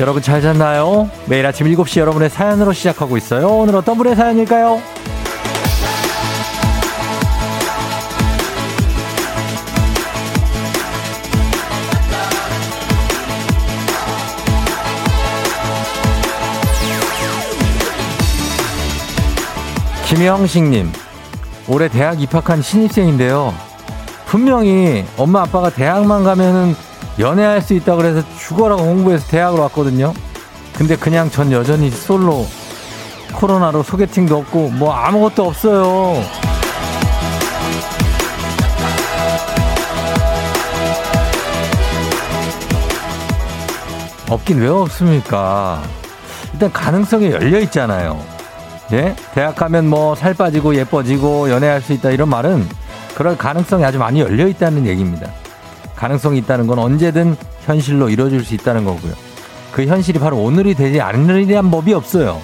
여러분 잘 잤나요? 매일 아침 7시 여러분의 사연으로 시작하고 있어요. 오늘 어떤 분의 사연일까요? 김영식님, 올해 대학 입학한 신입생인데요. 분명히 엄마 아빠가 대학만 가면은 연애할 수 있다 그래서 죽어라 공부해서 대학으로 왔거든요. 근데 그냥 전 여전히 솔로 코로나로 소개팅도 없고 뭐 아무것도 없어요. 없긴 왜 없습니까? 일단 가능성이 열려 있잖아요. 예? 대학 가면 뭐 살 빠지고 예뻐지고 연애할 수 있다 이런 말은 그럴 가능성이 아주 많이 열려 있다는 얘기입니다. 가능성이 있다는 건 언제든 현실로 이루어질 수 있다는 거고요. 그 현실이 바로 오늘이 되지 않으리란 법이 없어요.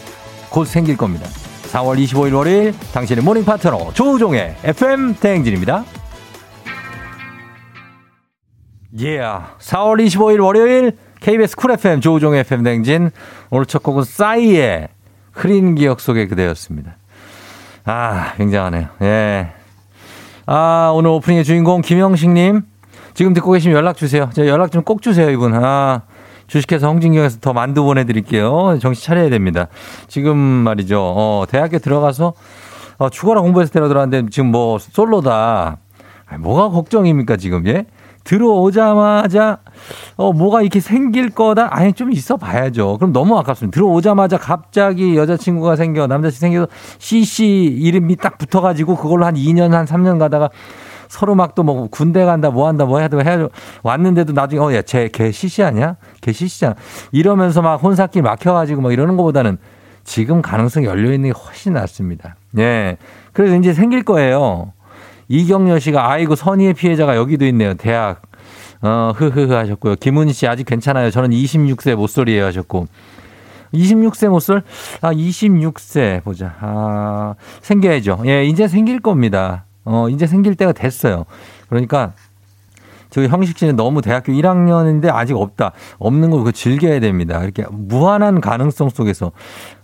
곧 생길 겁니다. 4월 25일 월요일 당신의 morning 파트너 조우종의 FM 대행진입니다. 예. Yeah. 4월 25일 월요일 KBS 쿨 FM 조우종의 FM 대행진 오늘 첫 곡은 싸이의 흐린 기억 속의 그대였습니다. 아, 굉장하네요. 예. 아, 오늘 오프닝의 주인공 김영식님. 지금 듣고 계시면 연락 주세요. 제 연락 좀 꼭 주세요, 이분. 아, 주식회사 홍진경에서 더 만두 보내드릴게요. 정신 차려야 됩니다. 지금 말이죠. 어, 대학에 들어가서 어, 죽어라 공부해서 데려 들어왔는데 지금 뭐 솔로다. 아니, 뭐가 걱정입니까, 지금, 예? 들어오자마자 어 뭐가 이렇게 생길 거다 아니 좀 있어 봐야죠 그럼 너무 아깝습니다 들어오자마자 갑자기 여자친구가 생겨 남자친구 생겨서 CC 이름이 딱 붙어가지고 그걸로 한 2년 한 3년 가다가 서로 막 또 뭐 군대 간다 뭐 한다 뭐 해도 해야죠 왔는데도 나중에 어 야쟤걔 CC 아니야 걔 CC잖아 이러면서 막 혼사길 막혀가지고 막 이러는 것보다는 지금 가능성이 열려 있는 게 훨씬 낫습니다 예 그래서 이제 생길 거예요 이경여 씨가 아이고 선의의 피해자가 여기도 있네요. 대학. 어, 흐흐흐 하셨고요. 김은희 씨 아직 괜찮아요. 저는 26세 모쏠이에요 하셨고. 26세 모쏠? 아, 26세 보자. 아, 생겨야죠. 예, 이제 생길 겁니다. 어, 이제 생길 때가 됐어요. 그러니까 저희 형식 씨는 너무 대학교 1학년인데 아직 없다. 없는 걸 즐겨야 됩니다. 이렇게 무한한 가능성 속에서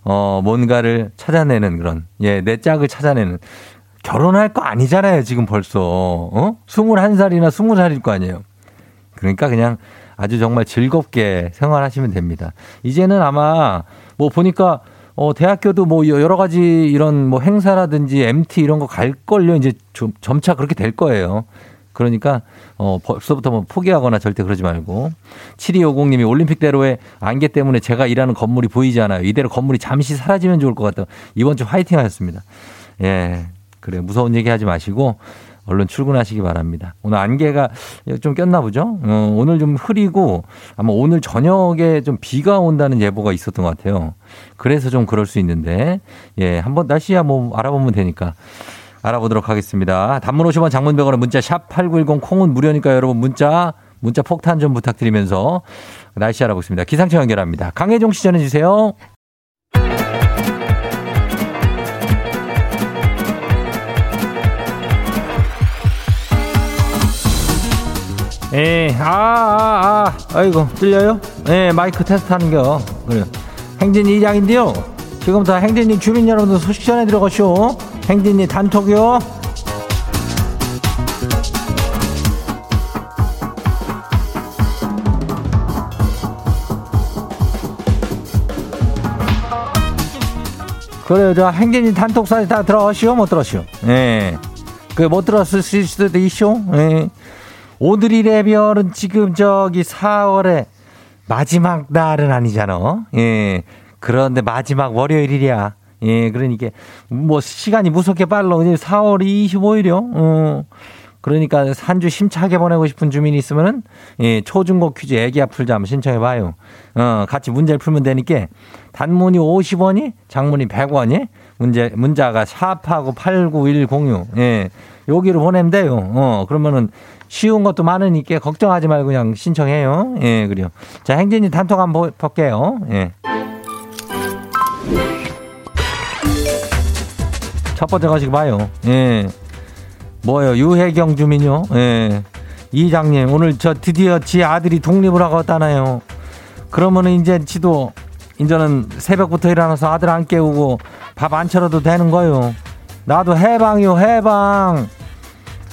어, 뭔가를 찾아내는 그런 예, 내 짝을 찾아내는 결혼할 거 아니잖아요, 지금 벌써. 어? 21살이나 20살일 거 아니에요. 그러니까 그냥 아주 정말 즐겁게 생활하시면 됩니다. 이제는 아마 뭐 보니까 어, 대학교도 뭐 여러 가지 이런 뭐 행사라든지 MT 이런 거 갈 걸요. 이제 좀 점차 그렇게 될 거예요. 그러니까 어 벌써부터 뭐 포기하거나 절대 그러지 말고 7250님이 올림픽대로에 안개 때문에 제가 일하는 건물이 보이지 않아요. 이대로 건물이 잠시 사라지면 좋을 것 같다. 이번 주 화이팅 하셨습니다. 예. 그래 무서운 얘기 하지 마시고 얼른 출근하시기 바랍니다. 오늘 안개가 좀 꼈나 보죠? 어, 오늘 좀 흐리고 아마 오늘 저녁에 좀 비가 온다는 예보가 있었던 것 같아요. 그래서 좀 그럴 수 있는데 예 한번 날씨야 뭐 알아보면 되니까 알아보도록 하겠습니다. 단문 50원 장문 100원의 문자 샵 8910 콩은 무료니까 여러분 문자 문자 폭탄 좀 부탁드리면서 날씨 알아보겠습니다. 기상청 연결합니다. 강혜종 시 전해 주세요. 예, 아, 아, 아, 아이고, 들려요? 예, 마이크 테스트 하는 겨. 그래요. 행진이 이장인데요. 지금부터 행진이 주민 여러분들 소식 전해 들어가시오. 행진이 단톡이요. 그래요, 저 행진이 단톡 사진 다 들어가시오? 못 들었시오? 예. 그 못 들었을 수도 있쇼? 예. 오늘이의 별은 지금 저기 4월에 마지막 날은 아니잖아. 예. 그런데 마지막 월요일이랴. 예, 그러니까 뭐 시간이 무섭게 빨라. 이제 4월 25일이요. 어. 그러니까 한 주 심차게 보내고 싶은 주민이 있으면은 예, 초중고 퀴즈 애기야 풀자 한번 신청해 봐요. 어, 같이 문제를 풀면 되니까 단문이 50원이, 장문이 100원이, 문제 문자가 샤프하고 89106. 예. 여기로 보내면 돼요. 어, 그러면은 쉬운 것도 많으니까 걱정하지 말고 그냥 신청해요. 예, 그래요. 자, 행진이 단톡 한번 볼게요. 예. 첫 번째 가시고 봐요. 예. 뭐요? 유혜경 주민요? 예. 이장님, 오늘 저 드디어 지 아들이 독립을 하고 왔다나요? 그러면은 이제 지도 이제는 새벽부터 일어나서 아들 안 깨우고 밥 안 차려도 되는 거요. 나도 해방이요 해방.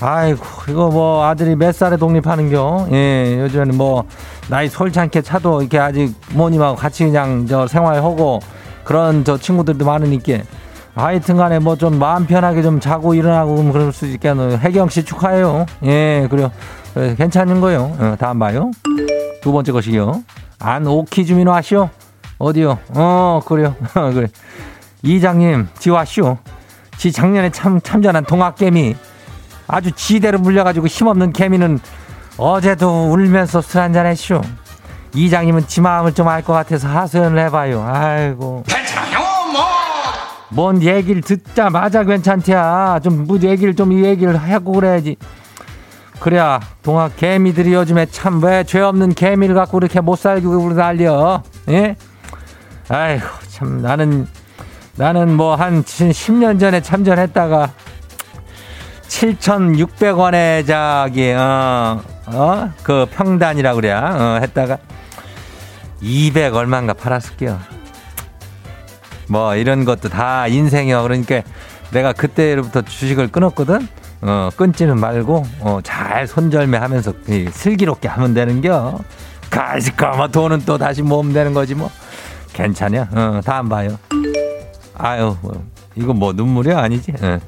아이고 이거 뭐 아들이 몇 살에 독립하는겨? 예 요즘에는 뭐 나이 솔찬게 차도 이렇게 아직 모님하고 같이 그냥 저 생활하고 그런 저 친구들도 많으니까 하여튼간에 뭐 좀 마음 편하게 좀 자고 일어나고 그럴 수 있겠네요. 혜경 씨 축하해요. 예 그래요. 그래, 괜찮은 거요. 어, 다음 봐요. 두 번째 것이요. 안 오키 주민 와시오. 어디요? 어 그래요. 그래. 이장님 지 와시오. 지 작년에 참 참전한 동학개미 아주 지대로 물려가지고 힘없는 개미는 어제도 울면서 술 한잔 했쇼. 이장님은 지 마음을 좀 알 것 같아서 하소연을 해봐요. 아이고. 괜찮아요, 뭐. 뭔 얘기를 듣자마자 괜찮대야. 좀, 뭐, 얘기를 좀, 이 얘기를 하고 그래야지. 그래야, 동학 개미들이 요즘에 참 왜 죄 없는 개미를 갖고 이렇게 못 살고 난리여. 예? 아이고, 참, 나는, 나는 뭐 한 10년 전에 참전했다가 7,600원에 저기, 어, 어? 그 평단이라고 그래, 어, 했다가 200 얼마인가 팔았을게요. 뭐 이런 것도 다 인생이요. 그러니까 내가 그때로부터 주식을 끊었거든. 어, 끊지는 말고, 어, 잘 손절매 하면서 슬기롭게 하면 되는겨. 가시까, 뭐 돈은 또 다시 모으면 되는 거지 뭐. 괜찮냐? 어, 다음 봐요. 아유, 뭐, 이거 뭐 눈물이 아니지? 예.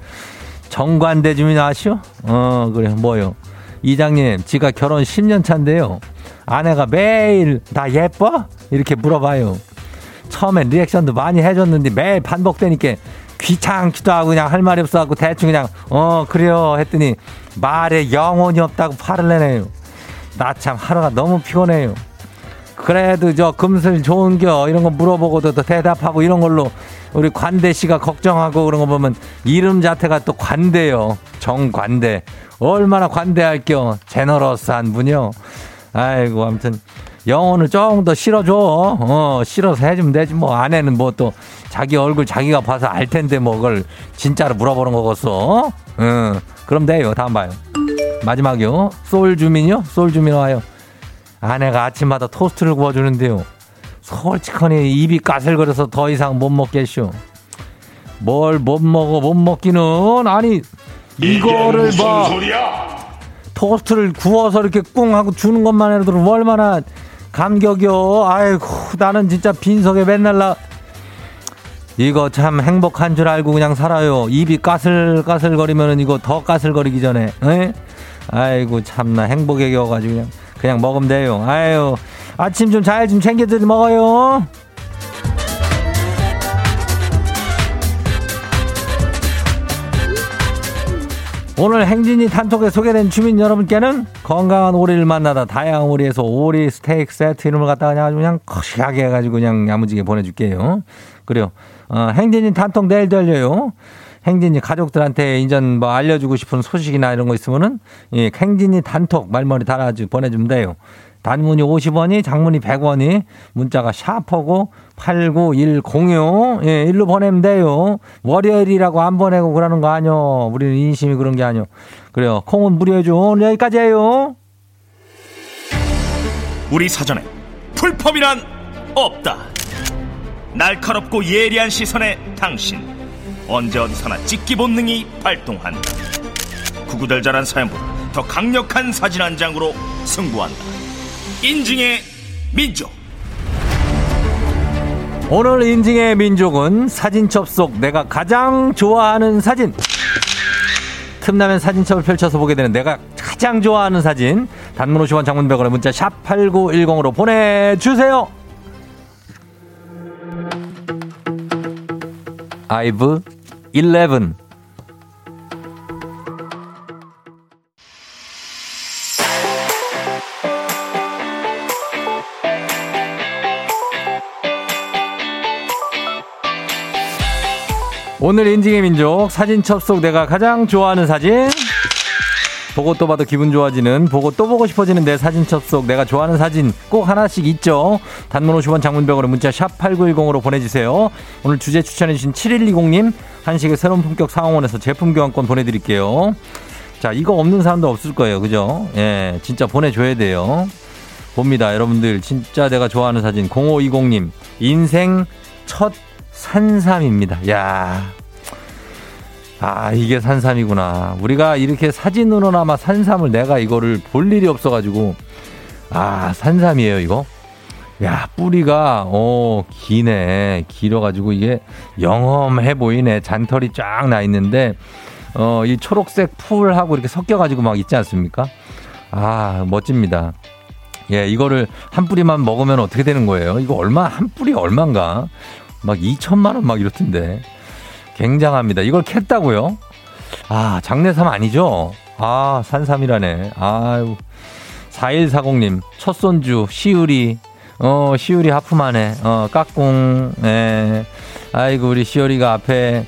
정관대 주민 아시오? 어, 그래, 뭐요? 이장님, 지가 결혼 10년 차인데요. 아내가 매일 다 예뻐? 이렇게 물어봐요. 처음엔 리액션도 많이 해줬는데 매일 반복되니까 귀찮기도 하고 그냥 할 말이 없어갖고 대충 그냥 어 그래요 했더니 말에 영혼이 없다고 화를 내네요. 나 참 하루가 너무 피곤해요. 그래도 저 금슬 좋은겨 이런 거 물어보고도 또 대답하고 이런 걸로 우리 관대 씨가 걱정하고 그런 거 보면 이름 자체가 또 관대요. 정관대. 얼마나 관대할 겨. 제너러스한 분이요. 아이고 아무튼 영혼을 조금 더 실어줘. 어, 실어서 해주면 되지. 뭐, 아내는 뭐 또 자기 얼굴 자기가 봐서 알 텐데 뭐 그걸 진짜로 물어보는 거겠어. 응. 그럼 돼요. 다음 봐요. 마지막이요. 소울 주민이요? 소울 주민 와요. 아내가 아침마다 토스트를 구워주는데요. 솔직하니 입이 까슬거려서 더 이상 못 먹겠쇼. 뭘못 먹어 못 먹기는 아니 이거를 뭐 토스트를 구워서 이렇게 꿍 하고 주는 것만 해도 얼마나 감격이요. 아이고 나는 진짜 빈속에 맨날 나 이거 참 행복한 줄 알고 그냥 살아요. 입이 까슬까슬거리면은 이거 더 까슬거리기 전에. 에? 아이고 참나 행복에 겨워가지고 그냥 그냥 먹으면 돼요. 아유 아침 좀 잘 좀 챙겨들 먹어요. 오늘 행진이 단톡에 소개된 주민 여러분께는 건강한 오리를 만나다 다양한 오리에서 오리 스테이크 세트 이름을 갖다가 아주 그냥 거시하게 해가지고 그냥 야무지게 보내줄게요. 그래요. 어, 행진이 단톡 내일 들려요. 행진이 가족들한테 인전 뭐 알려주고 싶은 소식이나 이런 거 있으면은 예, 행진이 단톡 말머리 달아주 보내주면 돼요. 단문이 50원이 장문이 100원이 문자가 샤퍼고 89106 예, 일로 보내면 돼요. 월요일이라고 안 보내고 그러는 거 아니요. 우리는 인심이 그런 게 아니요. 그래요. 콩은 무료죠. 오늘 여기까지예요. 우리 사전에 풀펌이란 없다. 날카롭고 예리한 시선에 당신 언제 어디서나 찍기 본능이 발동한다. 구구절절한 사연보다 더 강력한 사진 한 장으로 승부한다. 인증의 민족. 오늘 인증의 민족은 사진첩 속 내가 가장 좋아하는 사진. 틈나면 사진첩을 펼쳐서 보게 되는 내가 가장 좋아하는 사진. 단문 50원 장문 100원의 문자 샵 8910으로 보내주세요. 아이브 11 오늘 인증의 민족 사진 첩 속 내가 가장 좋아하는 사진. 보고 또 봐도 기분 좋아지는 보고 또 보고 싶어지는 내 사진 첩 속 내가 좋아하는 사진 꼭 하나씩 있죠. 단문 50원 장문병으로 문자 샵 8910으로 보내주세요. 오늘 주제 추천해 주신 7120님 한식의 새로운 품격 상황원에서 제품 교환권 보내드릴게요. 자 이거 없는 사람도 없을 거예요. 그죠? 예 진짜 보내줘야 돼요. 봅니다. 여러분들 진짜 내가 좋아하는 사진 0520님 인생 첫 산삼입니다. 야. 아, 이게 산삼이구나. 우리가 이렇게 사진으로나마 산삼을 내가 이거를 볼 일이 없어 가지고. 아, 산삼이에요, 이거? 야, 뿌리가, 어, 기네. 길어 가지고 이게 영험해 보이네. 잔털이 쫙 나 있는데, 어, 이 초록색 풀하고 이렇게 섞여 가지고 막 있지 않습니까? 아, 멋집니다. 예, 이거를 한 뿌리만 먹으면 어떻게 되는 거예요? 이거 얼마, 한 뿌리 얼마인가? 막 2천만 원 막 이렇던데. 굉장합니다. 이걸 캤다고요? 아, 장내삼 아니죠? 아, 산삼이라네. 아유. 4140님, 첫 손주, 시우리, 어, 시우리 하품하네. 어, 까꿍, 예. 아이고, 우리 시우리가 앞에,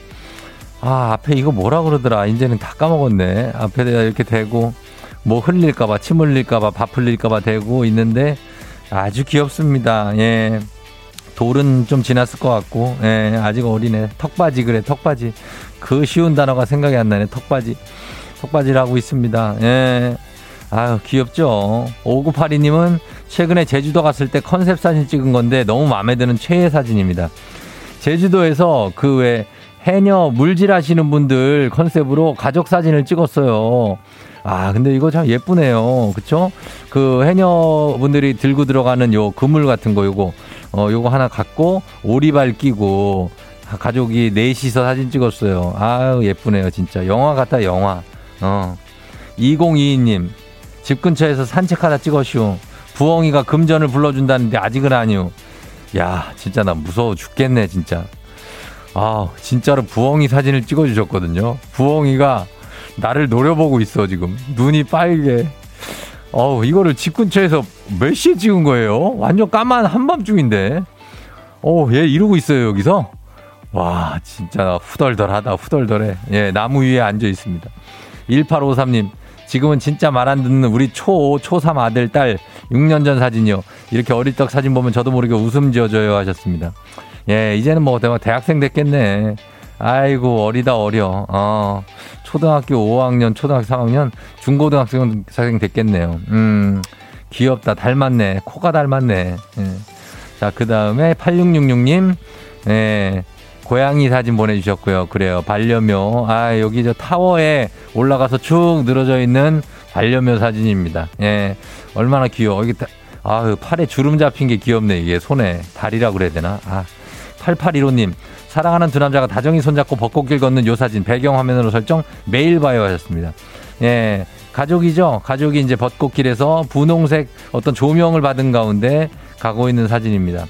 아, 앞에 이거 뭐라 그러더라. 이제는 다 까먹었네. 앞에 이렇게 대고, 뭐 흘릴까봐, 침 흘릴까봐, 밥 흘릴까봐 대고 있는데, 아주 귀엽습니다. 예. 돌은 좀 지났을 것 같고, 예, 아직 어리네. 턱바지, 그래, 턱바지. 그 쉬운 단어가 생각이 안 나네. 턱바지. 턱바지를 고 있습니다. 예. 아유, 귀엽죠? 5982님은 최근에 제주도 갔을 때 컨셉 사진 찍은 건데 너무 마음에 드는 최애 사진입니다. 제주도에서 그 왜 해녀 물질 하시는 분들 컨셉으로 가족 사진을 찍었어요. 아, 근데 이거 참 예쁘네요. 그쵸? 그 해녀분들이 들고 들어가는 요 그물 같은 거 요거 어, 요거 하나 갖고 오리발 끼고 가족이 넷이서 사진 찍었어요. 아유, 예쁘네요, 진짜. 영화 같다, 영화. 어. 2022님, 집 근처에서 산책하다 찍었슈. 부엉이가 금전을 불러준다는데 아직은 아니오. 야, 진짜 나 무서워 죽겠네, 진짜. 아, 진짜로 부엉이 사진을 찍어주셨거든요. 부엉이가 나를 노려보고 있어, 지금. 눈이 빨개. 어우, 이거를 집 근처에서 몇 시에 찍은 거예요? 완전 까만 한밤중인데. 어, 얘 이러고 있어요, 여기서. 와, 진짜 후덜덜하다, 후덜덜해. 예, 나무 위에 앉아 있습니다. 1853님, 지금은 진짜 말 안 듣는 우리 초, 초3 아들, 딸, 6년 전 사진이요. 이렇게 어릴 적 사진 보면 저도 모르게 웃음 지어줘요 하셨습니다. 예, 이제는 뭐 대학생 됐겠네. 아이고, 어리다, 어려. 어, 초등학교 5학년, 초등학교 3학년, 중고등학생 됐겠네요. 음, 귀엽다. 닮았네. 코가 닮았네. 예. 자, 그 다음에 8666님, 예. 고양이 사진 보내주셨고요. 그래요. 반려묘. 아, 여기 저 타워에 올라가서 쭉 늘어져 있는 반려묘 사진입니다. 예. 얼마나 귀여워. 여기, 아, 팔에 주름 잡힌 게 귀엽네. 이게 손에. 다리라고 그래야 되나? 아. 8815님, 사랑하는 두 남자가 다정히 손잡고 벚꽃길 걷는 요 사진 배경화면으로 설정 매일 봐요 하셨습니다. 예. 가족이죠. 가족이 이제 벚꽃길에서 분홍색 어떤 조명을 받은 가운데 가고 있는 사진입니다.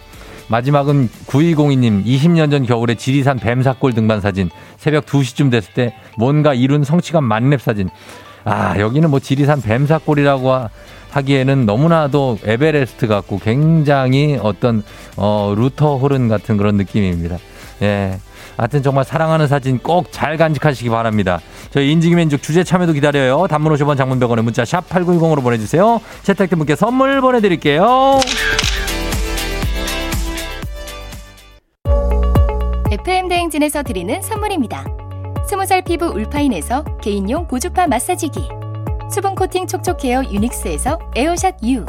마지막은 9202님 20년 전 겨울에 지리산 뱀사골 등반 사진 새벽 2시쯤 됐을 때 뭔가 이룬 성취감 만렙 사진 아 여기는 뭐 지리산 뱀사골이라고 하기에는 너무나도 에베레스트 같고 굉장히 어떤 어 루터 호른 같은 그런 느낌입니다. 예. 하여튼 정말 사랑하는 사진 꼭 잘 간직하시기 바랍니다. 저희 인지기맨죽 주제 참여도 기다려요. 단문 50원 장문병원에 문자 샵 8910으로 보내주세요. 채택된 분께 선물 보내드릴게요. FM 대행진에서 드리는 선물입니다. 스무살 피부 울파인에서 개인용 고주파 마사지기 수분 코팅 촉촉 헤어 유닉스에서 에어샷 U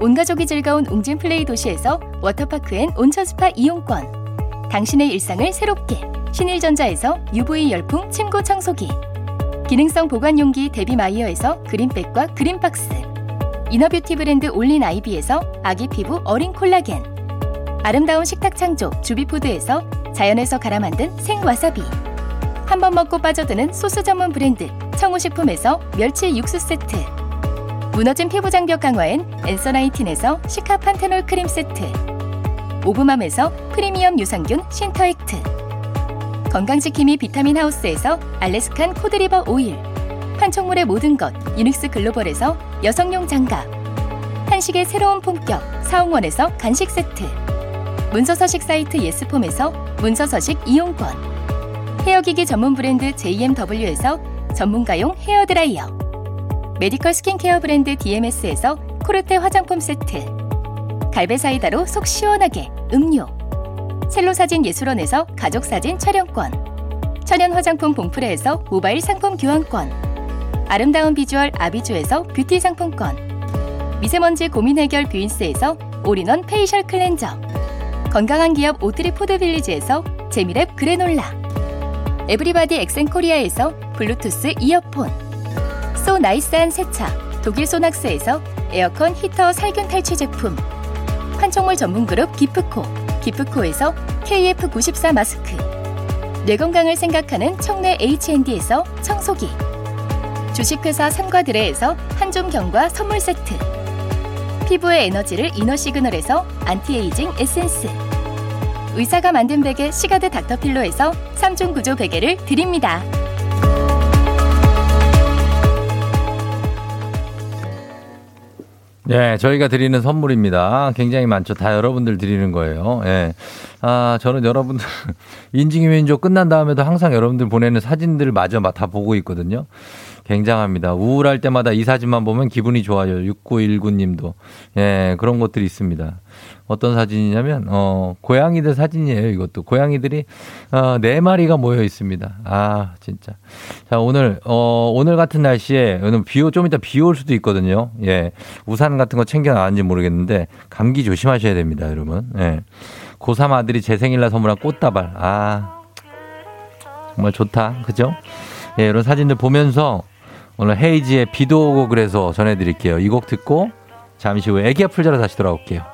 온가족이 즐거운 웅진 플레이 도시에서 워터파크 and 온천 스파 이용권 당신의 일상을 새롭게 신일전자에서 UV 열풍 침구 청소기 기능성 보관용기 데비마이어에서 그린백과 그린박스 inner beauty 브랜드 올린 아이비에서 아기 피부 어린 콜라겐 아름다운 식탁 창조 주비푸드에서 자연에서 갈아 만든 생와사비 한 번 먹고 빠져드는 소스 전문 브랜드 청우식품에서 멸치 육수 세트 무너진 피부 장벽 강화엔 엔서나이틴에서 시카 판테놀 크림 세트 오브맘에서 프리미엄 유산균 신터액트. 건강지킴이 비타민 하우스에서 Alaskan cod liver oil. 판촉물의 모든 것 유닉스 글로벌에서 여성용 장갑. 한식의 새로운 본격 사홍원에서 간식 세트. 문서서식 사이트 예스폼에서 문서서식 이용권. 헤어기기 전문 브랜드 JMW에서 전문가용 헤어드라이어. medical 스킨케어 브랜드 DMS에서 코르테 화장품 세트 갈배사이다로 속 시원하게 음료. 첼로사진 예술원에서 가족사진 촬영권. 천연 화장품 봉프레에서 모바일 상품 교환권. 아름다운 비주얼 아비주에서 뷰티 상품권. 미세먼지 고민 해결 뷰인스에서 all-in-one facial cleanser. 건강한 기업 오트리 포드빌리지에서 재미랩 그래놀라. 에브리바디 엑센코리아에서 블루투스 이어폰. 소 나이스한 세차 독일 소낙스에서 에어컨 히터 살균 탈취 제품 판촉물 전문 그룹 기프코. 기프코에서 KF94 마스크. 뇌 건강을 생각하는 청내 H&D에서 청소기. 주식회사 삼과드레에서 한종경과 선물 세트. 피부의 에너지를 이너 시그널에서 안티에이징 에센스. 의사가 만든 베개 시가드 닥터필로에서 3중 구조 베개를 드립니다. 네, 저희가 드리는 선물입니다. 굉장히 많죠. 다 여러분들 드리는 거예요. 예. 아, 저는 여러분들, 인증이 민족 끝난 다음에도 항상 여러분들 보내는 사진들 마저 다 보고 있거든요. 굉장합니다. 우울할 때마다 이 사진만 보면 기분이 좋아요. 6919님도. 예, 그런 것들이 있습니다. 어떤 사진이냐면, 어, 고양이들 사진이에요. 이것도. 고양이들이, 어, 네 마리가 모여 있습니다. 아, 진짜. 자, 오늘, 어, 오늘 같은 날씨에, 오늘 비 오, 좀 이따 비 올 수도 있거든요. 예. 우산 같은 거 챙겨 나왔는지 모르겠는데, 감기 조심하셔야 됩니다, 여러분. 예. 고3 아들이 제 생일날 선물한 꽃다발. 아, 정말 좋다. 그죠? 예, 이런 사진들 보면서 오늘 헤이지의 비도 오고 그래서 전해드릴게요. 이 곡 듣고 잠시 후에 애기야 풀자로 다시 돌아올게요.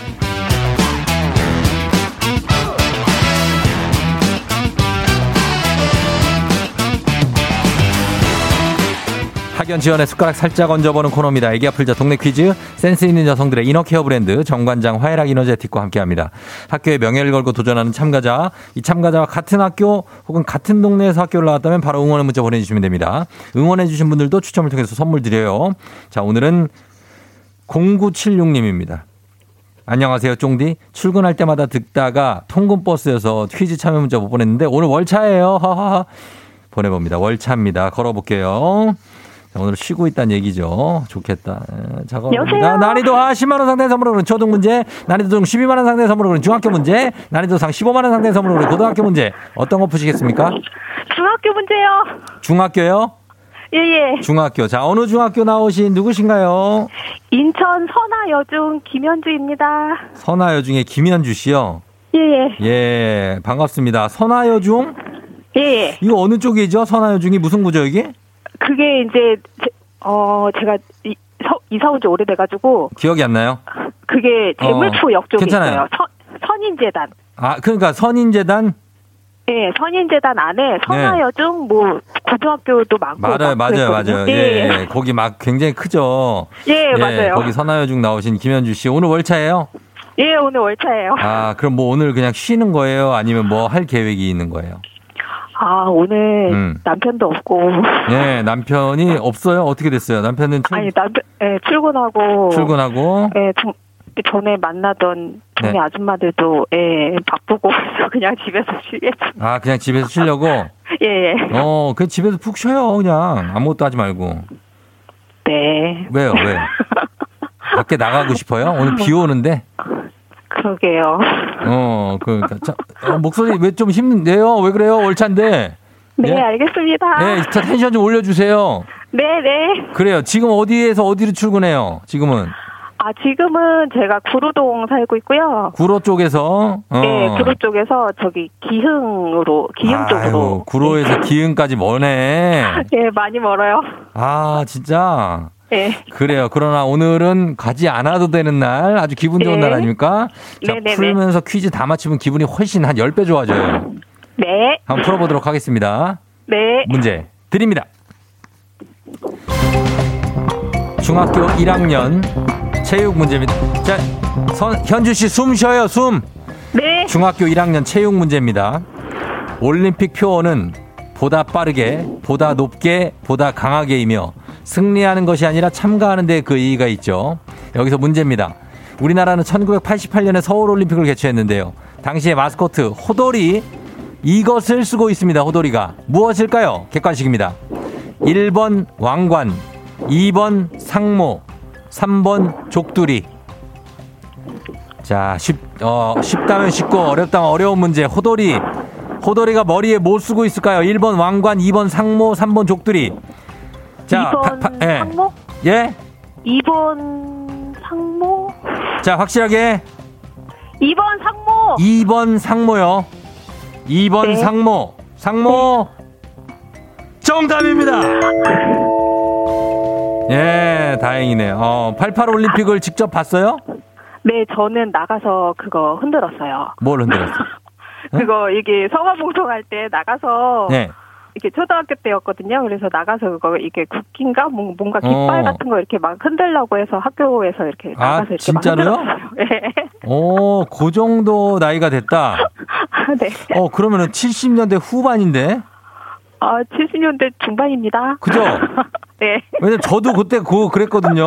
학연 지원의 숟가락 살짝 얹어보는 코너입니다. 애기 아플 자 동네 퀴즈 센스 있는 여성들의 이너케어 브랜드 정관장 화해락 이너제틱과 함께합니다. 학교의 명예를 걸고 도전하는 참가자 이 참가자와 같은 학교 혹은 같은 동네에서 학교를 나왔다면 바로 응원의 문자 보내주시면 됩니다. 응원해 주신 분들도 추첨을 통해서 선물 드려요. 자 오늘은 0976님입니다. 안녕하세요, 쫑디. 출근할 때마다 듣다가 통근버스여서 퀴즈 참여 문자 못 보냈는데 오늘 월차예요. 하하하. 보내봅니다. 월차입니다. 걸어볼게요. 자, 오늘 쉬고 있다는 얘기죠. 좋겠다. 에, 작업. 난이도 하 10만원 상대 선물로 그런 초등 문제, 난이도 중 12만원 상대 선물로 그런 중학교 문제, 난이도 상 15만원 상대 선물로 그런 고등학교 문제. 어떤 거 푸시겠습니까? 중학교 문제요. 중학교요? 예 예. 중학교. 자, 어느 중학교 나오신 누구신가요? 인천 선화여중 김현주입니다. 선화여 중에 김현주 씨요. 예 예. 예, 반갑습니다. 선화여 중? 예 예. 이거 어느 쪽이죠? 선화여 중이 무슨 구죠, 이게? 그게 이제 제, 어 제가 이, 서, 이사 온 지 오래돼가지고 기억이 안 나요? 그게 재물포 역 쪽에 괜찮아요. 있어요. 선, 선인재단. 아, 그러니까 선인재단? 예, 선인재단 안에 선화여중 뭐 고등학교도 많고 맞아요, 막 맞아요, 그랬거든요. 맞아요. 예, 거기 막 굉장히 크죠. 예, 맞아요. 거기 선화여 중 나오신 김현주 씨. 오늘 월차예요? 예, 오늘 월차예요. 아, 그럼 뭐 오늘 그냥 쉬는 거예요? 아니면 뭐 할 계획이 있는 거예요? 아, 오늘 음. 남편도 없고. 네, 남편이 없어요? 어떻게 됐어요? 남편은 출, 아니, 남편, 예, 출근하고. 출근하고 예, 좀, 전에 만나던 동네 네. 아줌마들도, 예, 바쁘고, 그래서 그냥 집에서 쉬겠습니다. 아, 그냥 집에서 쉬려고? 예, 예. 어, 그 집에서 푹 쉬어요, 그냥. 아무것도 하지 말고. 네. 왜요, 왜? 밖에 나가고 싶어요? 오늘 비 오는데? 그러게요. 어, 그러니까. 자, 어, 목소리 왜 좀 힘든데요? 왜 그래요? 월차인데. 네, 예? 알겠습니다. 네, 자, 텐션 좀 올려주세요. 네, 네. 그래요. 지금 어디에서 어디로 출근해요? 지금은. 아, 지금은 제가 구로동 살고 있고요. 구로 쪽에서. 어. 네, 구로 쪽에서 저기 기흥으로, 기흥 아유, 쪽으로. 구로에서 기흥까지 머네. 예, 많이 멀어요. 아, 진짜. 예. 그래요. 그러나 오늘은 가지 않아도 되는 날, 아주 기분 좋은 네. 날 아닙니까? 자, 네네네. 풀면서 퀴즈 다 맞히면 기분이 훨씬 한 10배 좋아져요. 네, 한번 풀어보도록 하겠습니다. 네. 문제 드립니다. 중학교 1학년 체육 문제입니다. 자, 선, 현주 씨 숨 쉬어요, 숨. 네. 중학교 1학년 체육 문제입니다. 올림픽 표어는 보다 빠르게, 보다 높게, 보다 강하게이며 승리하는 것이 아니라 참가하는 데 그 의의가 있죠. 여기서 문제입니다. 우리나라는 1988년에 서울올림픽을 개최했는데요. 당시의 마스코트 호돌이 이것을 쓰고 있습니다. 호돌이가 무엇일까요? 객관식입니다. 1번 왕관, 2번 상모, 3번 족두리. 자, 쉽, 어, 쉽다면 쉽고 어렵다면 어려운 문제. 호돌이. 호돌이가 머리에 뭐 쓰고 있을까요? 1번 왕관, 2번 상모, 3번 족두리. 자, 2번 파- 파- 예. 상모? 예? 2번 상모? 자, 확실하게 2번 상모! 2번 상모요. 2번 네. 상모. 상모. 정답입니다. 예, 다행이네요. 어, 88 올림픽을 직접 봤어요? 네, 저는 나가서 그거 흔들었어요. 뭘 흔들었어? 응? 그거 이게 성화봉송할 때 나가서 네. 이렇게 초등학교 때였거든요. 그래서 나가서 그거 이게 국기인가 뭐- 뭔가 깃발 어. 같은 거 이렇게 막 흔들라고 해서 학교에서 이렇게 아, 나가서 이렇게 진짜로요? 막 흔들었어요. 네. 오, 그 정도 나이가 됐다. 네. 어, 그러면은 70년대 후반인데? 아, 70년대 중반입니다. 그죠? 네. 왜냐면 저도 그때 그거 그랬거든요.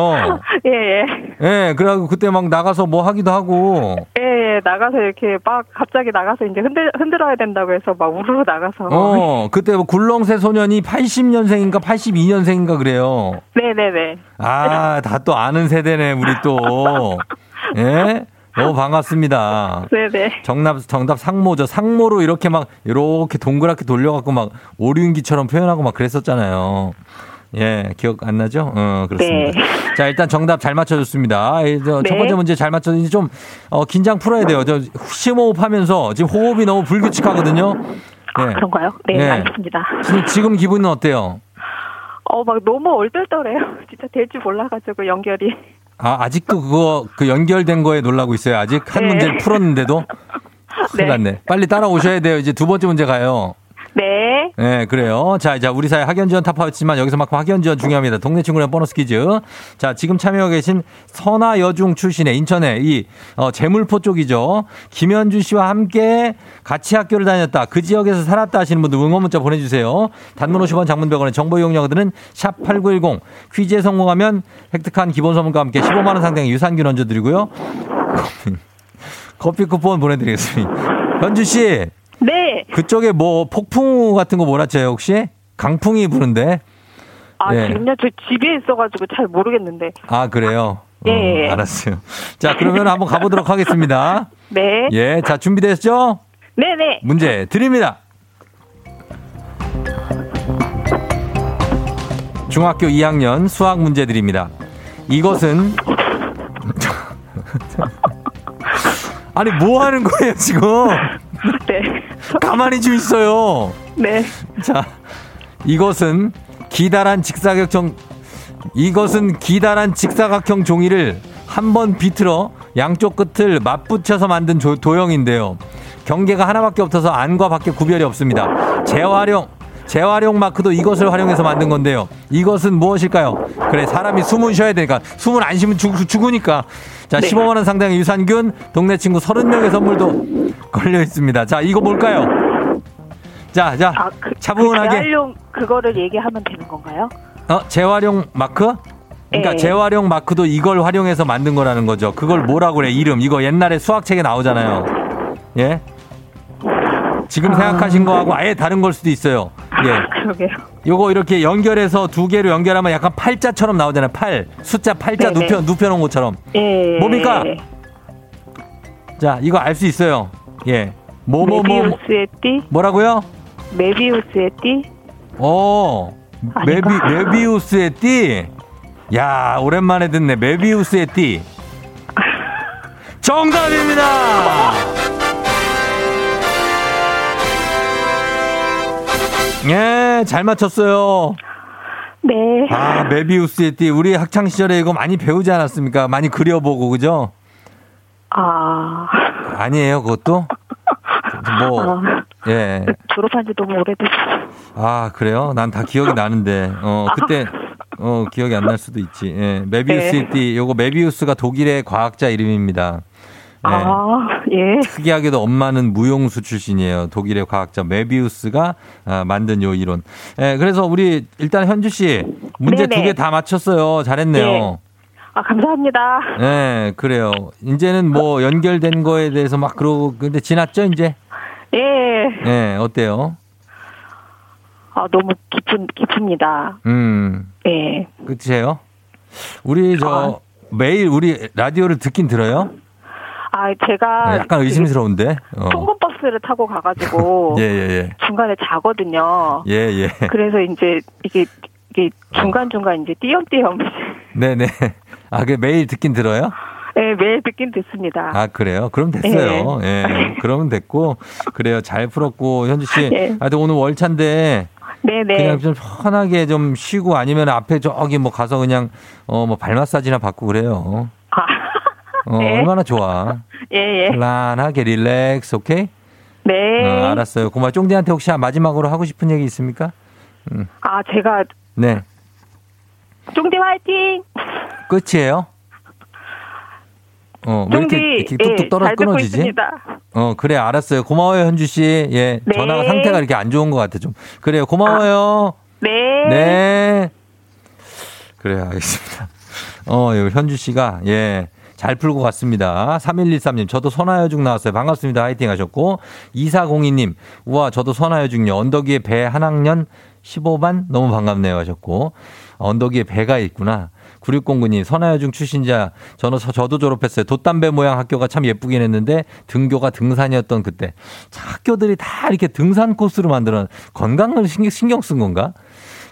예, 예. 예, 그래가지고 그때 막 나가서 뭐 하기도 하고. 예, 예, 나가서 이렇게 막 갑자기 나가서 이제 흔들, 흔들어야 된다고 해서 막 우르르 나가서. 어, 그때 뭐 굴렁쇠 소년이 80년생인가 82년생인가 그래요. 네네네. 아, 다 또 아는 세대네, 우리 또. 예? 너무 반갑습니다. 네네. 정답, 정답 상모죠. 상모로 이렇게 막, 이렇게 동그랗게 돌려갖고 막 오륜기처럼 표현하고 막 그랬었잖아요. 예, 기억 안 나죠? 어, 그렇습니다. 네. 자, 일단 정답 잘 맞춰줬습니다. 예, 저, 첫 네. 번째 문제 잘 맞췄는지 좀, 어, 긴장 풀어야 돼요. 저, 심호흡 하면서 지금 호흡이 너무 불규칙하거든요. 아, 예. 그런가요? 네, 예. 알겠습니다. 지금, 지금 기분은 어때요? 어, 막 너무 얼떨떨해요. 진짜 될 줄 몰라가지고 연결이. 아, 아직도 그거, 그 연결된 거에 놀라고 있어요. 아직 한 네. 문제를 풀었는데도? 큰일 네. 났네. 빨리 따라오셔야 돼요. 이제 두 번째 문제 가요. 네. 네, 그래요. 자, 이제 우리 사회 학연 지원 타파였지만 여기서만큼 학연 지원 중요합니다. 동네 친구랑 보너스 퀴즈. 자, 지금 참여하고 계신 선화 여중 출신의 인천의 이 어, 재물포 쪽이죠. 김현주 씨와 함께 같이 학교를 다녔다. 그 지역에서 살았다 하시는 분들 응원 문자 보내 주세요. 단문 50원 장문 100원의 정보 이용료들은 샵 8910 퀴즈에 성공하면 획득한 기본 선물과 함께 15만 원 상당의 유산균 얹어 드리고요. 커피, 커피 쿠폰 보내 드리겠습니다. 현주 씨. 네. 그쪽에 뭐 폭풍우 같은 거 몰았죠 혹시? 강풍이 부는데. 아, 예. 지금요? 저 집에 있어가지고 잘 모르겠는데. 아 그래요. 어, 예. 알았어요. 자 그러면 한번 가보도록 하겠습니다. 네. 예, 자 준비됐죠? 네네. 문제 드립니다. 중학교 2학년 수학 문제 드립니다. 이것은 아니 뭐 하는 거예요 지금? 네. 가만히 좀 있어요. 네. 자, 이것은 기다란 직사각형 이것은 기다란 직사각형 종이를 한 번 비틀어 양쪽 끝을 맞붙여서 만든 조- 도형인데요. 경계가 하나밖에 없어서 안과 밖에 구별이 없습니다. 재활용 재활용 마크도 이것을 활용해서 만든 건데요. 이것은 무엇일까요? 그래 사람이 숨은 쉬어야 되니까 숨을 안 쉬면 죽, 죽으니까. 자, 네. 15만 원 상당의 유산균 동네 친구 30명의 선물도 걸려 있습니다. 자, 이거 뭘까요? 자, 자, 아, 그, 차분하게. 그 재활용 그거를 얘기하면 되는 건가요? 어, 재활용 마크? 그러니까 예. 재활용 마크도 이걸 활용해서 만든 거라는 거죠. 그걸 뭐라고 그래? 이름. 이거 옛날에 수학책에 나오잖아요. 예? 지금 아. 생각하신 거하고 아예 다른 걸 수도 있어요. 예. 그러게요. 요거 이렇게 연결해서 두 개로 연결하면 약간 팔자처럼 나오잖아요. 팔. 숫자 팔자 네네. 눕혀, 눕혀놓은 것처럼. 예. 뭡니까? 자, 이거 알 수 있어요. 예. 뭐, 뭐, 뭐, 뭐, 메비우스의 띠? 뭐라고요? 메비우스의 띠? 어, 메비? 메비우스의 띠. 야, 오랜만에 듣네. 메비우스의 띠. 정답입니다. 예, 잘 맞췄어요. 네. 아, 메비우스의 띠. 우리 학창 시절에 이거 많이 배우지 않았습니까? 많이 그려보고, 그죠? 아, 아니에요, 그것도? 뭐, 아, 예. 졸업한 지 너무 오래돼서. 아, 그래요? 난 다 기억이 나는데, 어, 그때, 어, 기억이 안 날 수도 있지. 예. 메비우스의 네. 띠. 요거 메비우스가 독일의 과학자 이름입니다. 예. 아, 예. 특이하게도 엄마는 무용수 출신이에요. 독일의 과학자 메비우스가 아, 만든 요 이론. 예, 그래서 우리 일단 현주 씨 문제 네네. 두개 다 맞췄어요. 잘했네요. 네. 아, 감사합니다. 예, 그래요. 이제는 뭐 연결된 거에 대해서 막 그러고 근데 지났죠, 이제? 예. 예, 어때요? 아, 너무 기쁜, 기쁩니다. 음, 예. 끝이에요? 우리 저 매일 우리 라디오를 듣긴 들어요? 아, 제가. 네, 약간 의심스러운데. 어. 통근버스를 타고 가가지고. 예, 예, 예. 중간에 자거든요. 예, 예. 그래서 이제 이게, 이게 중간 중간 이제 띄엄띄엄. 네 네. 아, 그 매일 듣긴 들어요? 예, 매일 듣긴 듣습니다. 아, 그래요? 그럼 됐어요. 예. 그러면 됐고. 그래요. 잘 풀었고. 현주 씨. 예. 하여튼 오늘 월차인데. 네네. 그냥 좀 편하게 좀 쉬고 아니면 앞에 저기 뭐 가서 그냥 어 뭐 발 마사지나 받고 그래요. 아, 어, 네. 얼마나 좋아. 예, 예. 편안하게 릴렉스, 오케이? 네. 어, 알았어요. 고마워. 쫑디한테 혹시 마지막으로 하고 싶은 얘기 있습니까? 아, 제가 네. 쫑디 화이팅! 끝이에요? 어, 왜 이렇게, 이렇게 뚝뚝 예, 떨어 잘 듣고 끊어지지? 어, 그래, 알았어요. 고마워요, 현주 씨. 예. 네. 전화가 상태가 이렇게 안 좋은 것 같아, 좀. 그래요, 고마워요. 네. 네. 그래요, 알겠습니다. 어, 현주 씨가, 예. 잘 풀고 갔습니다. 3113님, 저도 선화여중 나왔어요. 반갑습니다. 화이팅 하셨고, 2402님, 우와, 저도 선화여중요. 언덕 위에 배 한 학년 15반? 너무 반갑네요. 하셨고, 언덕 위에 배가 있구나. 9609님, 선화여중 출신자, 저는, 저- 저도 졸업했어요. 돛담배 모양 학교가 참 예쁘긴 했는데, 등교가 등산이었던 그때. 자, 학교들이 다 이렇게 등산 코스로 만들어, 건강을 신경, 신경 쓴 건가?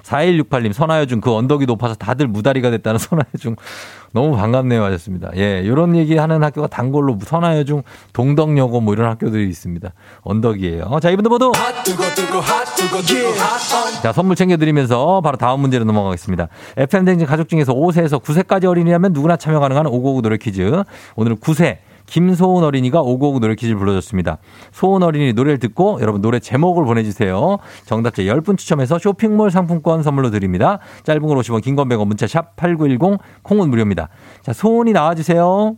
4168님, 선화여중 그 언덕이 높아서 다들 무다리가 됐다는 선화여중. 너무 반갑네요 하셨습니다. 예, 요런 얘기 하는 학교가 단골로 선화여중, 동덕여고 뭐 이런 학교들이 있습니다. 언덕이에요. 자, 이분들 모두 자, 선물 챙겨드리면서 바로 다음 문제로 넘어가겠습니다. FM댕진 가족 중에서 5세에서 9세까지 어린이라면 누구나 참여 가능한 559 노래 퀴즈. 오늘은 9세. 김소은 어린이가 559 노래 퀴즈를 불러줬습니다. 소은 어린이 노래를 듣고 여러분 노래 제목을 보내주세요. 정답자 10분 추첨해서 쇼핑몰 상품권 선물로 드립니다. 짧은 걸 50원, 긴 건 100원, 문자 샵 8910, 콩은 무료입니다. 자, 소은이 나와주세요.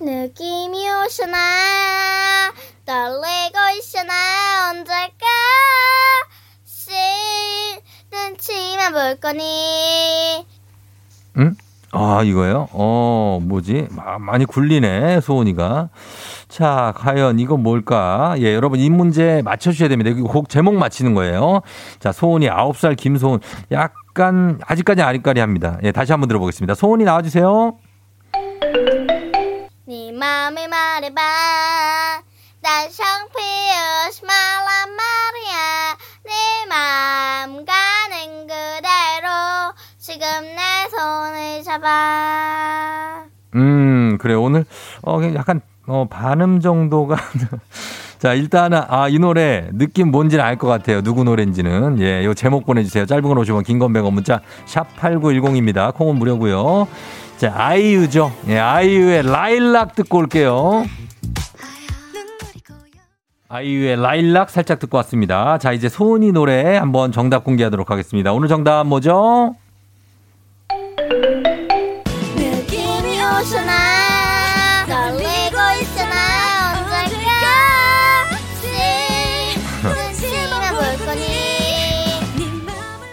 느낌이 오시나 떨리고 있으나 언제까 씻는 치마 볼 거니 응? 아, 이거요? 어, 뭐지? 마- 많이 굴리네, 소은이가. 자, 과연 이건 뭘까? 예, 여러분 이 문제 맞춰주셔야 됩니다. 이거 곡 제목 맞히는 거예요. 자, 소은이 9살 김소은. 약간, 아직까지 아리까리 합니다. 예, 다시 한번 들어보겠습니다. 소은이 나와주세요. 네 맘을 말해봐 난 성피우지 말란 음, 그래. 오늘, 어, 약간, 어, 반음 정도가. 자, 일단은, 아, 이 노래, 느낌 뭔지는 알 것 같아요. 누구 노래인지는. 예, 요 제목 보내주세요. 짧은 건 오시면 긴건 100원 문자, 샵8910입니다. 콩은 무료고요 자, 아이유죠. 예, 아이유의 라일락 듣고 올게요. 아이유의 라일락 살짝 듣고 왔습니다. 자, 이제 소은이 노래 한번 정답 공개하도록 하겠습니다. 오늘 정답 뭐죠?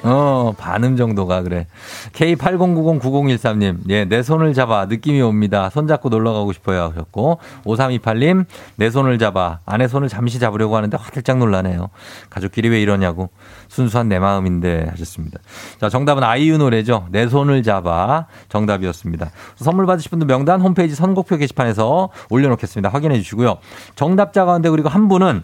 어, 반음 정도가 그래. K80909013님, 예, 내 손을 잡아, 느낌이 옵니다. 손잡고 놀러 가고 싶어요. 하셨고, 5328님, 내 손을 잡아, 아내 손을 잠시 잡으려고 하는데 화들짝 놀라네요. 가족끼리 왜 이러냐고. 순수한 내 마음인데 하셨습니다. 자, 정답은 아이유 노래죠. 내 손을 잡아. 정답이었습니다. 선물 받으실 분들 명단 홈페이지 선곡표 게시판에서 올려놓겠습니다. 확인해 주시고요. 정답자 가운데 그리고 한 분은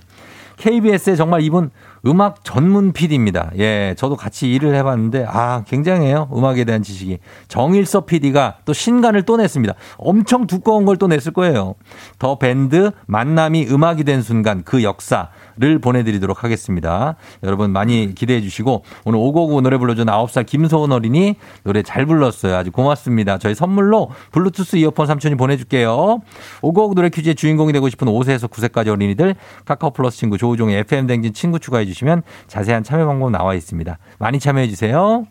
KBS에 정말 이분 음악 전문 PD입니다. 예, 저도 같이 일을 해봤는데, 아, 굉장해요. 음악에 대한 지식이. 정일서 PD가 또 신간을 또 냈습니다. 엄청 두꺼운 걸 또 냈을 거예요. 더 밴드 만남이 음악이 된 순간 그 역사 를 보내드리도록 하겠습니다. 여러분 많이 기대해 주시고, 오늘 오고구 노래 불러준 9살 김소은 어린이 노래 잘 불렀어요. 아주 고맙습니다. 저희 선물로 블루투스 이어폰 삼촌이 보내줄게요. 오고구 노래 퀴즈의 주인공이 되고 싶은 5세에서 9세까지 어린이들 카카오 플러스 친구 조우종의 FM 댕진 친구 추가해 주시면 자세한 참여 방법 나와 있습니다. 많이 참여해 주세요.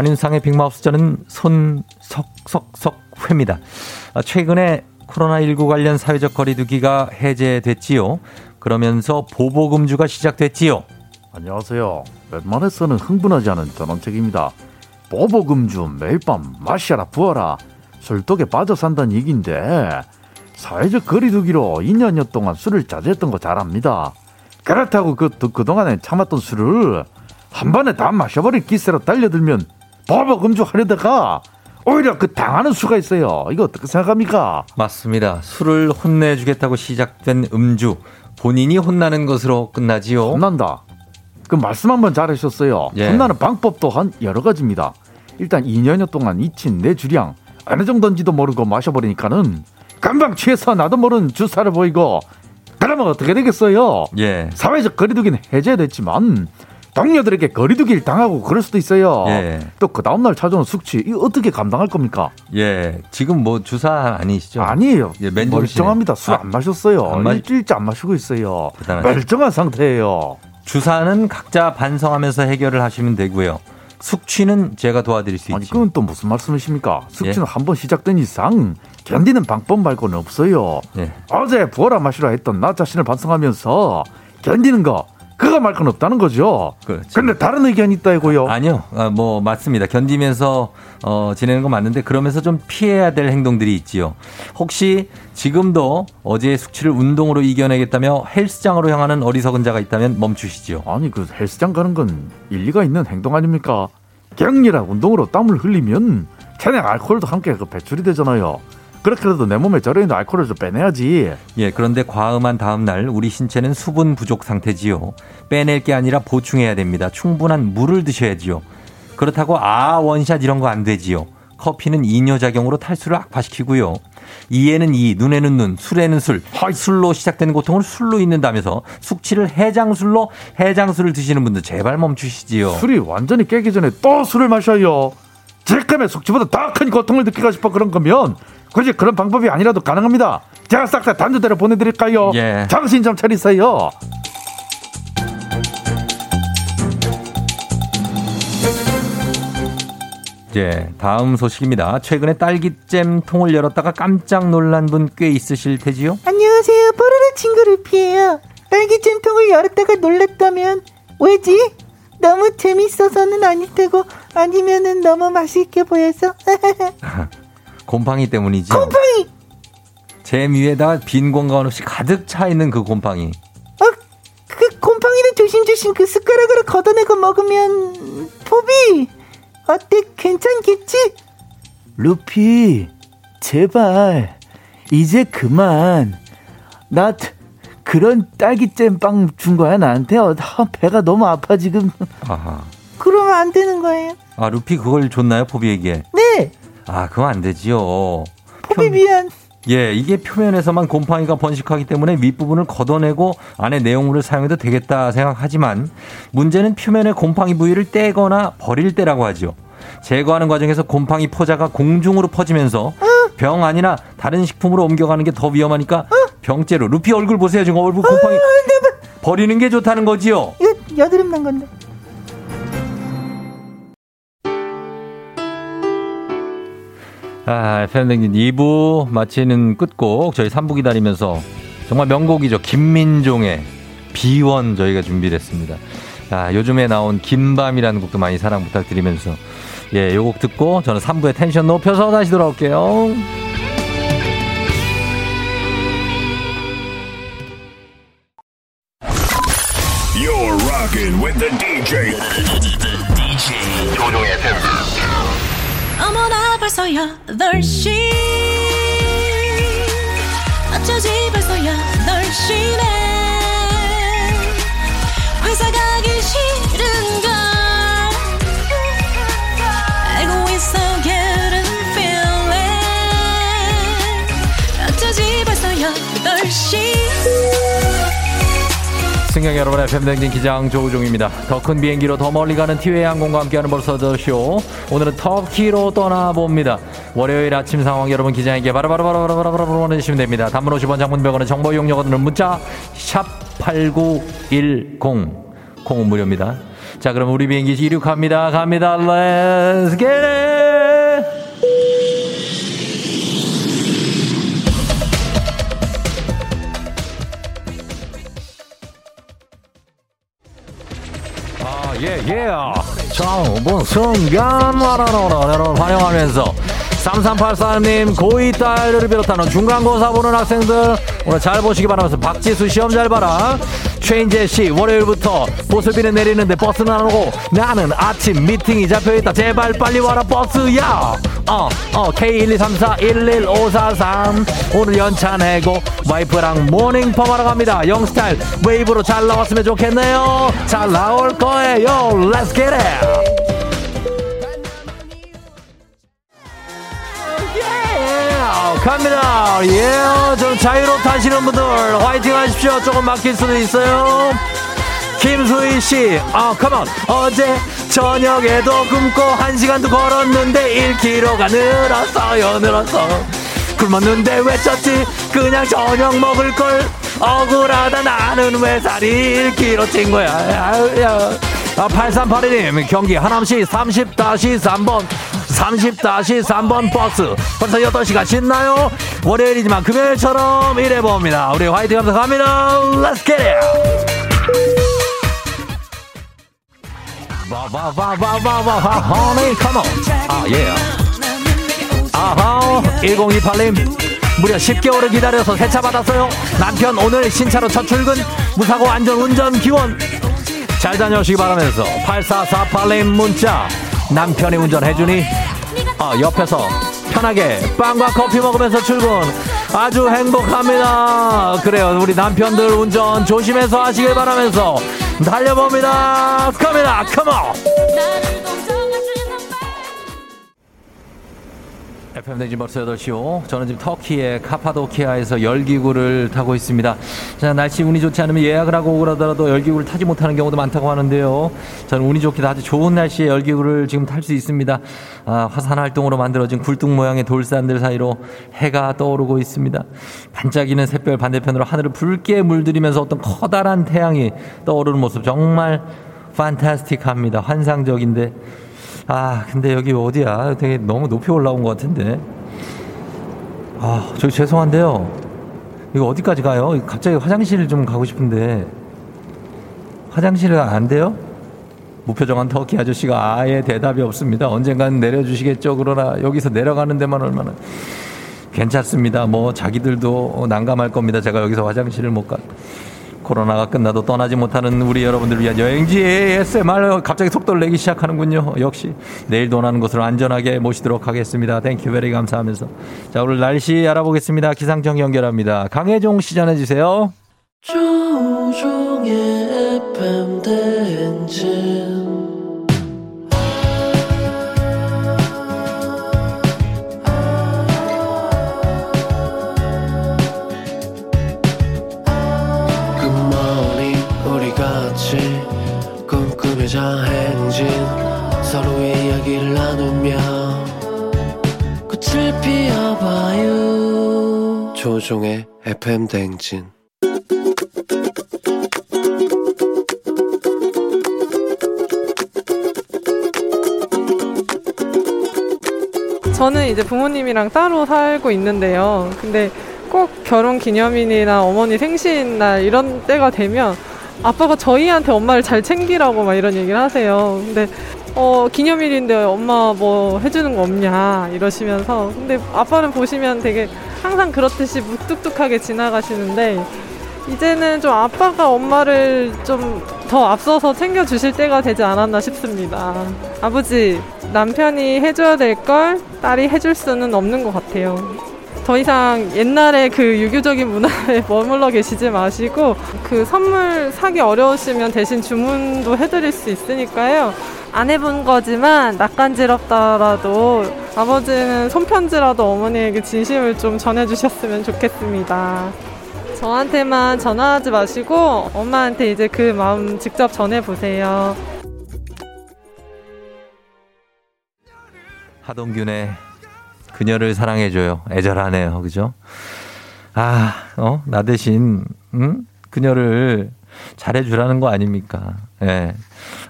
안윤상의 빅마우스 저는 손석석석 회입니다. 아, 최근에 코로나19 관련 사회적 거리두기가 해제됐지요. 그러면서 보복음주가 시작됐지요. 안녕하세요. 웬만해서는 흥분하지 않은 전원책입니다. 보복음주 매일 밤 마셔라 부어라 술독에 빠져 산다는 얘기인데 사회적 거리두기로 2년여 동안 술을 자제했던 거 잘 압니다. 그렇다고 그, 그, 그동안에 참았던 술을 한 번에 다 마셔버릴 기세로 달려들면 보복음주 하려다가 오히려 그 당하는 수가 있어요. 이거 어떻게 생각합니까? 맞습니다. 술을 혼내주겠다고 시작된 음주. 본인이 혼나는 것으로 끝나지요. 혼난다. 그 말씀 한번 잘하셨어요. 예. 혼나는 방법도 한 여러 가지입니다. 일단 2년여 동안 잊힌 내 주량 어느 정도인지도 모르고 마셔버리니까는 금방 취해서 나도 모르는 주사를 보이고 그러면 어떻게 되겠어요? 예. 사회적 거리두기는 해제됐지만 동료들에게 거리두기를 당하고 그럴 수도 있어요. 예. 또그 다음날 찾아오는 숙취 이거 어떻게 감당할 겁니까? 예. 지금 뭐 주사 아니시죠? 아니에요. 예. 멀쩡합니다. 술안 아, 마셨어요. 안 마- 일주일째 안 마시고 있어요. 대단하시네. 멀쩡한 상태예요. 주사는 각자 반성하면서 해결을 하시면 되고요. 숙취는 제가 도와드릴 수 아니 있죠. 그건 또 무슨 말씀이십니까? 숙취는 예. 한번 시작된 이상 견디는 방법 말고는 없어요. 예. 어제 부어라 마시라 했던 나 자신을 반성하면서 견디는 거 그거 말고는 없다는 거죠. 그렇죠. 근데 다른 의견이 있다고요. 아니요, 아, 뭐 맞습니다. 견디면서 어, 지내는 건 맞는데 그러면서 좀 피해야 될 행동들이 있지요. 혹시 지금도 어제의 숙취를 운동으로 이겨내겠다며 헬스장으로 향하는 어리석은 자가 있다면 멈추시지요. 아니 그 헬스장 가는 건 일리가 있는 행동 아닙니까? 격렬한 운동으로 땀을 흘리면 체내 알코올도 함께 그 배출이 되잖아요. 그렇게라도 내 몸에 절여있는 알코올을 좀 빼내야지. 예, 그런데 과음한 다음 날 우리 신체는 수분 부족 상태지요. 빼낼 게 아니라 보충해야 됩니다. 충분한 물을 드셔야지요. 그렇다고 아 원샷 이런 거 안 되지요. 커피는 이뇨작용으로 탈수를 악화시키고요. 이에는 이, 눈에는 눈, 술에는 술. 술로 시작되는 고통을 술로 잊는다면서 숙취를 해장술로 해장술을 드시는 분들 제발 멈추시지요. 술이 완전히 깨기 전에 또 술을 마셔요. 질감의 숙취보다 더 큰 고통을 느끼고 싶어 그런 거면 굳이 그런 방법이 아니라도 가능합니다. 제가 싹 다 단두대로 보내드릴까요? 예. 정신 좀 차리세요. 예, 다음 소식입니다. 최근에 딸기잼 통을 열었다가 깜짝 놀란 분 꽤 있으실 테지요? 안녕하세요. 뽀로로 친구 루피예요. 딸기 잼 통을 열었다가 놀랐다면 왜지? 너무 재밌어서는 아닐 테고 아니면은 너무 맛있게 보여서 곰팡이 때문이죠. 곰팡이 잼 위에다가 빈 공간 없이 가득 차 있는 그 곰팡이. 어, 그 곰팡이는 조심조심 그 숟가락으로 걷어내고 먹으면 포비 어때 괜찮겠지? 루피, 제발 이제 그만. 나 그런 딸기잼 빵 준 거야 나한테. 어, 배가 너무 아파 지금. 아하. 그러면 안 되는 거예요. 아, 루피 그걸 줬나요, 포비에게? 네, 아, 그건 안 되지요. 포비 미안. 예, 이게 표면에서만 곰팡이가 번식하기 때문에 윗부분을 걷어내고 안에 내용물을 사용해도 되겠다 생각하지만 문제는 표면의 곰팡이 부위를 떼거나 버릴 때라고 하죠. 제거하는 과정에서 곰팡이 포자가 공중으로 퍼지면서 병 아니나 다른 식품으로 옮겨가는 게 더 위험하니까 병째로 루피 얼굴 보세요. 지금 얼굴 곰팡이 버리는 게 좋다는 거지요. 이거 여드름 난 건데. 아, 팬댕진 2부 마치는 끝곡 저희 3부 기다리면서 정말 명곡이죠. 김민종의 비원 저희가 준비됐습니다. 아, 요즘에 나온 긴밤이라는 곡도 많이 사랑 부탁드리면서 예, 요 곡 듣고 저는 3부에 텐션 높여서 다시 돌아올게요. 벌써 8시 어쩌지 벌써 8시네 승객 여러분의 팬댕진 기장 조우종입니다. 더 큰 비행기로 더 멀리 가는 티웨이 항공과 함께하는 벌써 더쇼. 오늘은 터키로 떠나봅니다. 월요일 아침 상황 여러분 기장에게 바로바로바로바로바로 보내주시면 됩니다. 단문 50원 장문 100원의 정보 이용료거든은 문자 샵 8910 콩은 무료입니다. 자 그럼 우리 비행기 이륙합니다. 갑니다. Let's get it! 예. 자, 뭐, 순간 환영하면서. 3384님, 고2 딸을 비롯하는 중간고사 보는 학생들, 오늘 잘 보시기 바라면서 박지수 시험 잘 봐라. 최인재 씨, 월요일부터 보슬비는 내리는데 버스는 안 오고 나는 아침 미팅이 잡혀있다. 제발 빨리 와라, 버스야! 어, 어, K123411543. 오늘 연차 내고 와이프랑 모닝펌 하러 갑니다. 영스타일 웨이브로 잘 나왔으면 좋겠네요. 잘 나올 거예요. Let's get it! 갑니다. 예, 좀 자유로 타시는 분들 화이팅 하십시오. 조금 막힐 수도 있어요. 김수희 씨, 아, 컴온. 어제 저녁에도 굶고 한 시간도 걸었는데 1kg가 늘었어요, 늘었어. 굶었는데 왜 쪘지? 그냥 저녁 먹을 걸. 억울하다 나는 왜 살이 1kg 찐 거야. 아유, 야. 아, 8382님, 경기 하남시 30-3번. 30-3번 버스. 벌써 8시가 신나요? 월요일이지만 금요일처럼 일해봅니다. 우리 화이팅 하면서 갑니다. Let's get it! 바바바바바바 honey come on 아 예. 아하 1028님 무려 10개월을 기다려서 세차 받았어요 남편 오늘 신차로 첫 출근 무사고 안전 운전 기원 잘 다녀오시기 바라면서 8448님 문자 남편이 운전해주니? 아 옆에서 편하게 빵과 커피 먹으면서 출근. 아주 행복합니다. 그래요. 우리 남편들 운전 조심해서 하시길 바라면서 달려봅니다. 갑니다. 컴온 FM 댕진 벌써 8시오. 저는 지금 터키의 카파도키아에서 열기구를 타고 있습니다. 자, 날씨 운이 좋지 않으면 예약을 하고 오라더라도 열기구를 타지 못하는 경우도 많다고 하는데요. 저는 운이 좋게 아주 좋은 날씨에 열기구를 지금 탈 수 있습니다. 아, 화산 활동으로 만들어진 굴뚝 모양의 돌산들 사이로 해가 떠오르고 있습니다. 반짝이는 샛별 반대편으로 하늘을 붉게 물들이면서 어떤 커다란 태양이 떠오르는 모습 정말 판타스틱합니다. 환상적인데 아, 근데 여기 어디야? 되게 너무 높이 올라온 것 같은데. 아, 저기 죄송한데요. 이거 어디까지 가요? 갑자기 화장실 좀 가고 싶은데. 화장실은 안 돼요? 무표정한 터키 아저씨가 아예 대답이 없습니다. 언젠간 내려주시겠죠. 그러나 여기서 내려가는 데만 얼마나. 괜찮습니다. 뭐 자기들도 난감할 겁니다. 제가 여기서 화장실을 못 가. 코로나가 끝나도 떠나지 못하는 우리 여러분들을 위한 여행지 ASMR 갑자기 속도를 내기 시작하는군요. 역시 내일 도나는 곳으로 안전하게 모시도록 하겠습니다. Thank you very 감사하면서. 자, 오늘 날씨 알아보겠습니다. 기상청 연결합니다. 강혜종 씨 전해 주세요. 조우종의 FM 대행진 꿈꾸며자 행진 서로의 이야기를 나누며 꽃을 피워봐요 조종의 FM 대행진 저는 이제 부모님이랑 따로 살고 있는데요. 근데 꼭 결혼 기념일이나 어머니 생신날 이런 때가 되면 아빠가 저희한테 엄마를 잘 챙기라고 막 이런 얘기를 하세요. 근데 어, 기념일인데 엄마 뭐 해주는 거 없냐 이러시면서 근데 아빠는 보시면 되게 항상 그렇듯이 무뚝뚝하게 지나가시는데 이제는 좀 아빠가 엄마를 좀 더 앞서서 챙겨주실 때가 되지 않았나 싶습니다. 아버지, 남편이 해줘야 될 걸 딸이 해줄 수는 없는 것 같아요. 더 이상 옛날에 그 유교적인 문화에 머물러 계시지 마시고 그 선물 사기 어려우시면 대신 주문도 해드릴 수 있으니까요. 안 해본 거지만 낯간지럽더라도 아버지는 손편지라도 어머니에게 진심을 좀 전해주셨으면 좋겠습니다. 저한테만 전화하지 마시고 엄마한테 이제 그 마음 직접 전해보세요. 하동균의 그녀를 사랑해줘요. 애절하네요. 그죠? 아, 어? 나 대신, 응? 그녀를 잘해주라는 거 아닙니까? 예.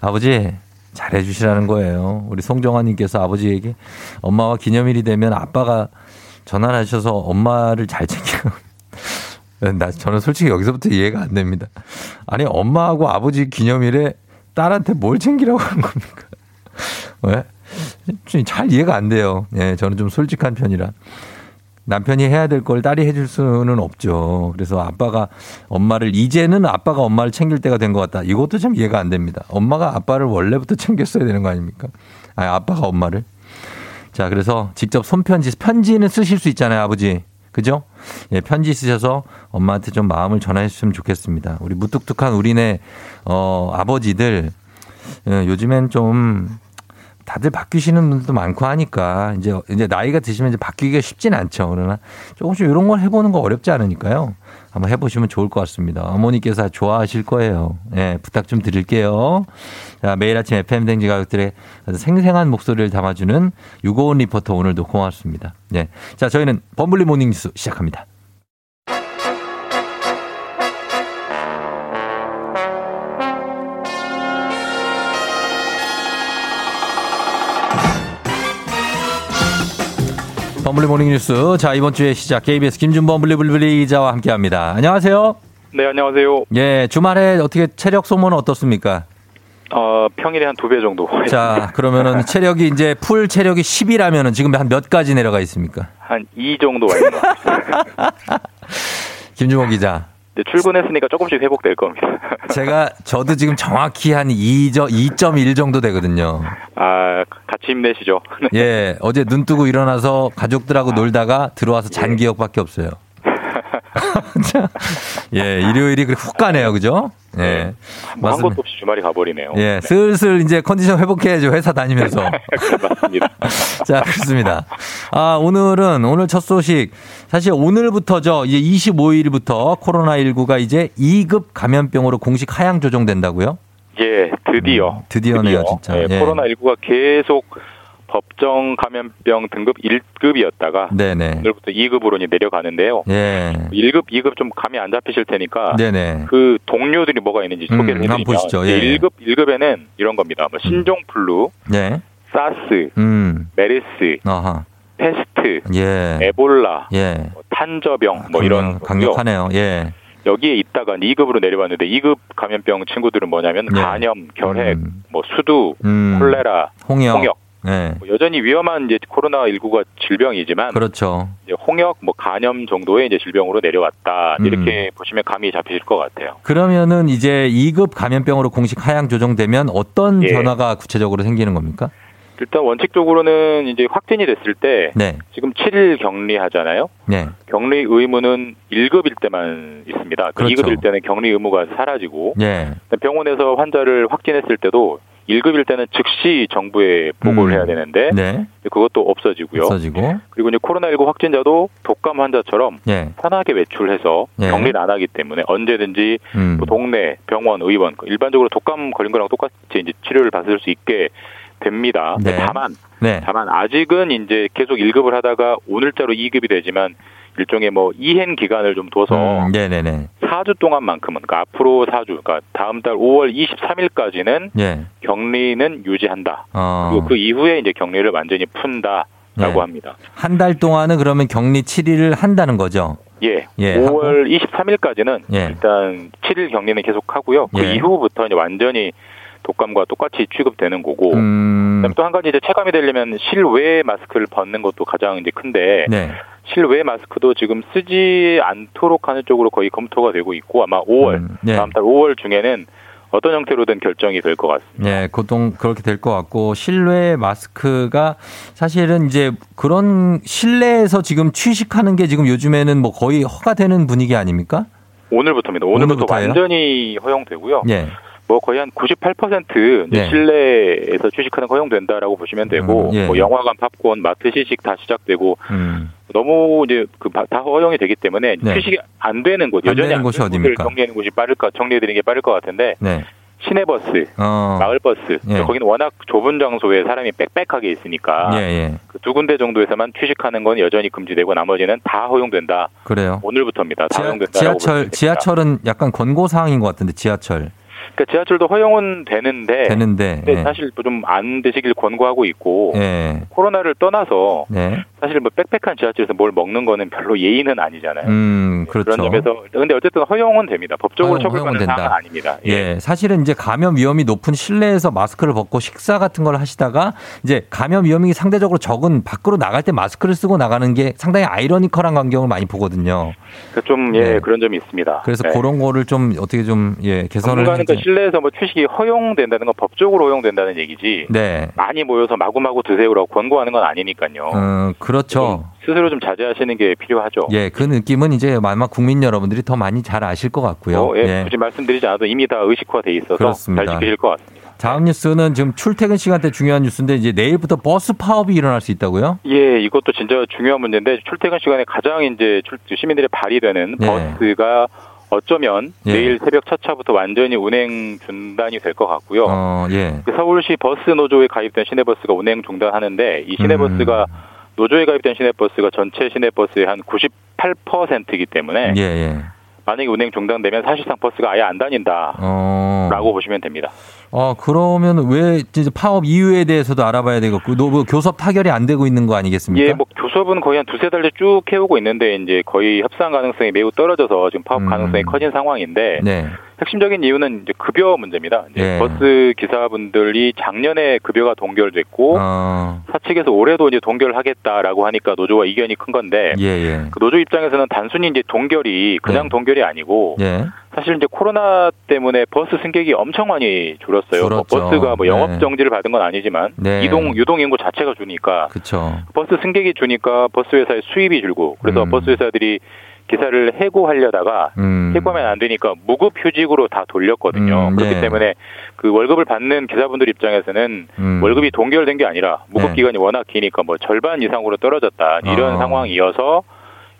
아버지, 잘해주시라는 거예요. 우리 송정환님께서 아버지에게 엄마와 기념일이 되면 아빠가 전화를 하셔서 엄마를 잘 챙겨. 나, 저는 솔직히 여기서부터 이해가 안 됩니다. 아니, 엄마하고 아버지 기념일에 딸한테 뭘 챙기라고 하는 겁니까? 왜? 잘 이해가 안 돼요. 예, 저는 좀 솔직한 편이라. 남편이 해야 될 걸 딸이 해줄 수는 없죠. 그래서 아빠가 엄마를 이제는 아빠가 엄마를 챙길 때가 된 것 같다. 이것도 참 이해가 안 됩니다. 엄마가 아빠를 원래부터 챙겼어야 되는 거 아닙니까? 아니, 아빠가 엄마를. 자, 그래서 직접 손편지, 편지는 쓰실 수 있잖아요, 아버지. 그죠? 예, 편지 쓰셔서 엄마한테 좀 마음을 전해 주셨으면 좋겠습니다. 우리 무뚝뚝한 우리네, 어, 아버지들, 예, 요즘엔 좀 다들 바뀌시는 분들도 많고 하니까 이제 이제 나이가 드시면 이제 바뀌기가 쉽진 않죠. 그러나 조금씩 이런 걸 해보는 거 어렵지 않으니까요. 한번 해보시면 좋을 것 같습니다. 어머니께서 좋아하실 거예요. 예, 부탁 좀 드릴게요. 자, 매일 아침 FM 대행진 가족들의 생생한 목소리를 담아주는 유고원 리포터 오늘도 고맙습니다. 예. 자, 저희는 범블리 morning 뉴스 시작합니다. 범블리 morning 뉴스. 자, 이번 주의 시작 KBS 김준범 블리블리 기자와 함께 합니다. 안녕하세요. 네, 안녕하세요. 예, 주말에 어떻게 체력 소모는 어떻습니까? 어, 평일에 한 두 배 정도. 자, 그러면은 체력이 이제 풀 체력이 10이라면은 지금 한 몇 가지 내려가 있습니까? 한 2 정도 와 같아요. 김준범 기자. 출근했으니까 조금씩 회복될 겁니다. 제가 저도 지금 정확히 한 2점 2.1 정도 되거든요. 아, 같이 힘내시죠. 예, 어제 눈 뜨고 일어나서 가족들하고 놀다가 들어와서 잔 기억밖에 없어요. 예, 일요일이 그렇게 훅 가네요, 그죠? 예. 뭐 한 것도 없이 주말이 가버리네요. 예, 슬슬 이제 컨디션 회복해야죠, 회사 다니면서. 맞습니다. 자, 그렇습니다. 아, 오늘은, 오늘 첫 소식. 사실 오늘부터죠, 이제 25일부터 코로나19가 이제 2급 감염병으로 공식 하향 조정된다고요? 예, 드디어. 드디어네요, 진짜. 예, 예. 코로나19가 계속 법정 감염병 등급 1급이었다가 네네. 오늘부터 2급으로 내려가는데요. 예. 1급, 2급 좀 감이 안 잡히실 테니까 네네. 그 동료들이 뭐가 있는지 음, 소개를 한번 해드리면 보시죠. 예. 1급, 1급에는 이런 겁니다. 뭐 신종플루, 예. 사스, 음. 메르스, 아하. 페스트, 예. 에볼라, 예. 탄저병 뭐 이런 강력, 강력하네요. 예. 여기에 있다가 2급으로 내려봤는데 2급 감염병 친구들은 뭐냐면 예. 간염, 결핵, 뭐 수두, 음. 콜레라, 홍역. 홍역. 예. 뭐 여전히 위험한 이제 코로나 19가 질병이지만 그렇죠. 이제 홍역, 뭐 간염 정도의 이제 질병으로 내려왔다 음. 이렇게 보시면 감이 잡히실 것 같아요. 그러면은 이제 2급 감염병으로 공식 하향 조정되면 어떤 예. 변화가 구체적으로 생기는 겁니까? 일단 원칙적으로는 이제 확진이 됐을 때 네. 지금 7일 격리하잖아요. 네. 격리 의무는 1급일 때만 있습니다. 그 그렇죠. 2급일 때는 격리 의무가 사라지고 예. 병원에서 환자를 확진했을 때도 1급일 때는 즉시 정부에 보고를 음. 해야 되는데 네. 그것도 없어지고요. 없어지고. 그리고 이제 코로나19 확진자도 독감 환자처럼 예. 편하게 외출해서 예. 격리를 안 하기 때문에 언제든지 음. 뭐 동네, 병원, 의원 일반적으로 독감 걸린 거랑 똑같이 이제 치료를 받을 수 있게 됩니다. 네. 다만 네. 다만 아직은 이제 계속 1급을 하다가 오늘자로 2급이 되지만 일종의 뭐 이행 기간을 좀 둬서 음, 네네네. 4주 동안만큼은 그러니까 앞으로 4주 그러니까 다음 달 5월 23일까지는 예. 격리는 유지한다. 어. 그리고 그 이후에 이제 격리를 완전히 푼다 라고 네. 합니다. 한 달 동안은 그러면 격리 7일을 한다는 거죠. 예. 예, 5월 23일까지는 예. 일단 7일 격리는 계속 하고요. 그 예. 이후부터 이제 완전히 독감과 똑같이 취급되는 거고. 음. 그다음 에 또 한 가지 이제 체감이 되려면 실외 마스크를 벗는 것도 가장 이제 큰데 네. 실외 마스크도 지금 쓰지 않도록 하는 쪽으로 거의 검토가 되고 있고 아마 5월 음, 네. 다음 달 5월 중에는 어떤 형태로든 결정이 될 것 같습니다. 예, 고동 그렇게 될 것 같고 실외 마스크가 사실은 이제 그런 실내에서 지금 취식하는 게 지금 요즘에는 뭐 거의 허가되는 분위기 아닙니까? 오늘부터입니다. 오늘부터 오늘부터예요? 완전히 허용되고요. 예. 뭐 거의 한 98% 이제 네. 실내에서 취식하는 거 허용된다라고 보시면 되고 음, 예. 뭐 영화관, 팝콘, 마트 시식 다 시작되고 음. 너무 이제 그 다 허용이 되기 때문에 네. 취식이 안 되는 곳안 여전히 안 곳이 되는 곳을 어디입니까? 정리하는 곳이 빠를까 정리해드리는 게 빠를 것 같은데 네. 시내버스, 어. 마을버스 예. 거기는 워낙 좁은 장소에 사람이 빽빽하게 있으니까 예, 예. 그 두 군데 정도에서만 취식하는 건 여전히 금지되고 나머지는 다 허용된다. 그래요. 오늘부터입니다. 다 지하, 허용된다라고 지하철 지하철은 약간 권고 사항인 것 같은데 지하철 그러니까 지하철도 허용은 되는데, 되는데 예. 사실 좀 안 드시길 권고하고 있고 예. 코로나를 떠나서 네. 사실 뭐 빽빽한 지하철에서 뭘 먹는 거는 별로 예의는 아니잖아요. 음, 그렇죠. 그런 점에서 근데 어쨌든 허용은 됩니다. 법적으로 허용- 처벌받는. 사항은 아닙니다. 예. 예, 사실은 이제 감염 위험이 높은 실내에서 마스크를 벗고 식사 같은 걸 하시다가 이제 감염 위험이 상대적으로 적은 밖으로 나갈 때 마스크를 쓰고 나가는 게 상당히 아이러니컬한 광경을 많이 보거든요. 그 좀 예, 네. 그런 점이 있습니다. 그래서 네. 그런 거를 좀 어떻게 좀 예, 개선을 해야지. 실내에서 뭐 취식이 허용된다는 건 법적으로 허용된다는 얘기지. 네. 많이 모여서 마구마구 드세요라고 권고하는 건 아니니까요. 음, 그렇죠. 스스로 좀 자제하시는 게 필요하죠. 예, 그 느낌은 이제 아마 국민 여러분들이 더 많이 잘 아실 것 같고요. 어, 예, 굳이 말씀드리지 않아도 이미 다 의식화돼 있어서 그렇습니다. 잘 지키실 것 같습니다. 다음 뉴스는 지금 출퇴근 시간대 중요한 뉴스인데 이제 내일부터 버스 파업이 일어날 수 있다고요? 예, 이것도 진짜 중요한 문제인데 출퇴근 시간에 가장 이제 출- 시민들의 발이 되는 네. 버스가 어쩌면 예. 내일 새벽 첫 차부터 완전히 운행 중단이 될 것 같고요. 어, 예. 그 서울시 버스 노조에 가입된 시내버스가 운행 중단하는데 이 시내버스가 음. 노조에 가입된 시내버스가 전체 시내버스의 한 98%이기 때문에 예, 예. 만약에 운행 중단되면 사실상 버스가 아예 안 다닌다라고 어. 보시면 됩니다. 어, 그러면 왜 파업 이유에 대해서도 알아봐야 되겠고, 또뭐 교섭 타결이 안 되고 있는 거 아니겠습니까? 예, 뭐 교섭은 거의 한 두세 달째 쭉 해오고 있는데 이제 거의 협상 가능성이 매우 떨어져서 지금 파업 가능성이 커진 상황인데 음. 네. 핵심적인 이유는 이제 급여 문제입니다. 이제 예. 버스 기사분들이 작년에 급여가 동결됐고 어, 사측에서 올해도 이제 동결하겠다라고 하니까 노조와 이견이 큰 건데 예, 예. 그 노조 입장에서는 단순히 이제 동결이 그냥 네. 동결이 아니고 예. 사실 이제 코로나 때문에 버스 승객이 엄청 많이 줄었어요. 뭐. 버스가 뭐 영업 네. 정지를 받은 건 아니지만 네. 이동 유동 인구 자체가 주니까 그쵸. 버스 승객이 주니까 버스 회사의 수입이 줄고 그래서 음. 버스 회사들이 기사를 해고하려다가 음. 해고하면 안 되니까 무급 휴직으로 다 돌렸거든요. 음, 그렇기 네. 때문에 그 월급을 받는 기사분들 입장에서는 음. 월급이 동결된 게 아니라 무급 네. 기간이 워낙 기니까 뭐 절반 이상으로 떨어졌다 이런 어. 상황이어서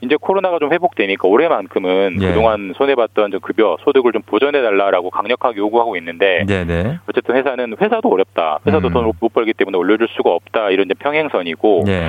이제 코로나가 좀 회복되니까 올해만큼은 예. 그동안 손해봤던 좀 급여 소득을 좀 보전해 달라라고 강력하게 요구하고 있는데 네네. 어쨌든 회사는 회사도 어렵다 회사도 음. 돈을 못 벌기 때문에 올려줄 수가 없다 이런 이제 평행선이고 네.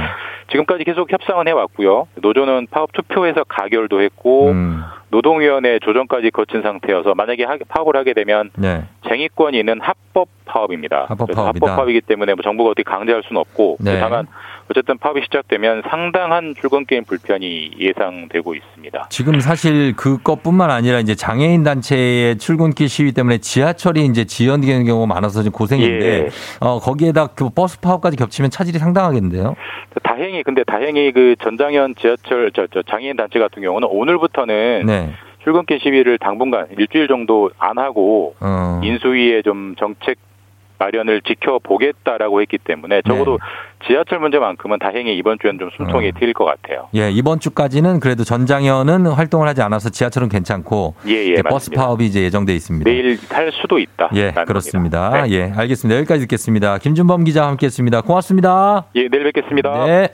지금까지 계속 협상은 해왔고요 노조는 파업 투표에서 가결도 했고 음. 노동위원회 조정까지 거친 상태여서 만약에 하- 파업을 하게 되면 네. 쟁의권이 있는 합법 파업입니다. 합법 파업이기 때문에 뭐 정부가 어떻게 강제할 수는 없고 네. 다만 어쨌든 파업이 시작되면 상당한 출근길 불편이 예상되고 있습니다. 지금 사실 그것뿐만 아니라 이제 장애인 단체의 출근길 시위 때문에 지하철이 이제 지연되는 경우가 많아서 좀 고생인데 예. 어 거기에다 그 버스 파업까지 겹치면 차질이 상당하겠는데요. 다행히 근데 다행히 그 전장현 지하철 저, 저 장애인 단체 같은 경우는 오늘부터는 네. 출근길 시위를 당분간 일주일 정도 안 하고 어. 인수위의 좀 정책 마련을 지켜보겠다라고 했기 때문에 적어도 네. 지하철 문제만큼은 다행히 이번 주에는 좀 숨통이 어. 트일 것 같아요. 예, 이번 주까지는 그래도 전장현은 활동을 하지 않아서 지하철은 괜찮고 예, 예, 이제 버스. 파업이 이제 예정돼 있습니다. 내일 할 수도 있다. 예, 그렇습니다. 네. 예, 알겠습니다. 여기까지 듣겠습니다. 김준범 기자와 함께했습니다. 고맙습니다. 예, 내일 뵙겠습니다. 네.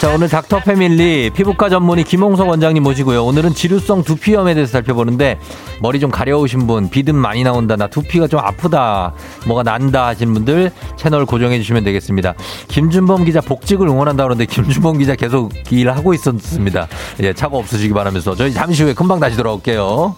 자, 오늘 닥터 패밀리 피부과 전문의 김홍석 원장님 모시고요. 오늘은 지루성 두피염에 대해서 살펴보는데 머리 좀 가려우신 분, 비듬 많이 나온다, 나 두피가 좀 아프다, 뭐가 난다 하신 분들 채널 고정해 주시면 되겠습니다. 김준범 기자 복직을 응원한다 그러는데 김준범 기자 계속 일하고 있었습니다. 예, 차고 없으시기 바라면서 저희 잠시 후에 금방 다시 돌아올게요.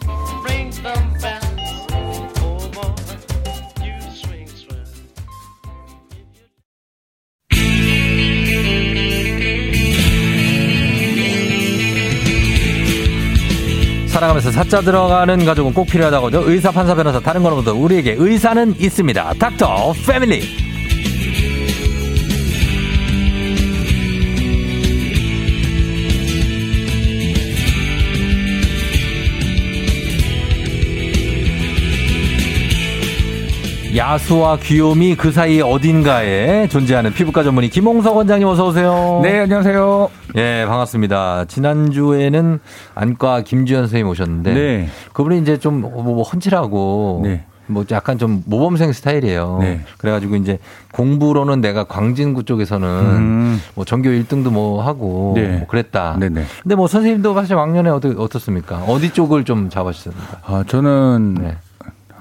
살아가면서 사자 들어가는 가족은 꼭 필요하다고죠. 의사, 판사, 변호사, 다른 보다 우리에게 의사는 있습니다. 닥터 패밀리. 야수와 귀요미 그 사이 어딘가에 존재하는 피부과 전문의 김홍석 원장님 어서 오세요. 네, 안녕하세요. 예, 반갑습니다. 지난주에는 안과 김주현 선생님 오셨는데 네. 그분이 이제 좀 뭐, 뭐 헌칠하고 네. 뭐 약간 좀 모범생 스타일이에요. 네. 그래가지고 이제 공부로는 내가 광진구 쪽에서는 음. 뭐 전교 1등도 뭐 하고 네. 뭐 그랬다. 네네. 근데 뭐 선생님도 사실 왕년에 어떻, 어떻습니까? 어디 쪽을 좀 잡아주셨습니까? 아, 저는 네.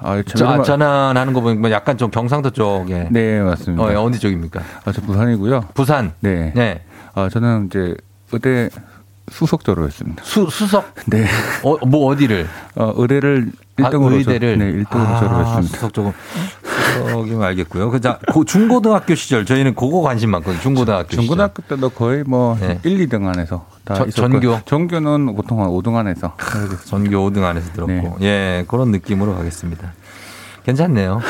아, 저, 아, 전환 하는 거 보면 약간 좀 경상도 쪽에. 네, 맞습니다. 어, 어디 쪽입니까? 아, 저 부산이고요. 부산. 네. 네. 아, 저는 이제 의대 수석 졸업했습니다. 수, 수석? 네. 어, 뭐 어디를? 어, 의대를 아, 1등으로 의대를? 네, 1등으로 아, 졸업했습니다. 수석 쪽은. 수석이면 알겠고요. 그, 자, 고- 중고등학교 시절 저희는 그거 관심 많거든요. 중고등학교. 중고등학교 때도 거의 뭐 네. 1, 2등 안에서 다 전- 있었고요. 전교? 전교는 보통 한 5등 안에서. 전교 5등 안에서 들었고. 네. 예, 그런 느낌으로 가겠습니다. 괜찮네요.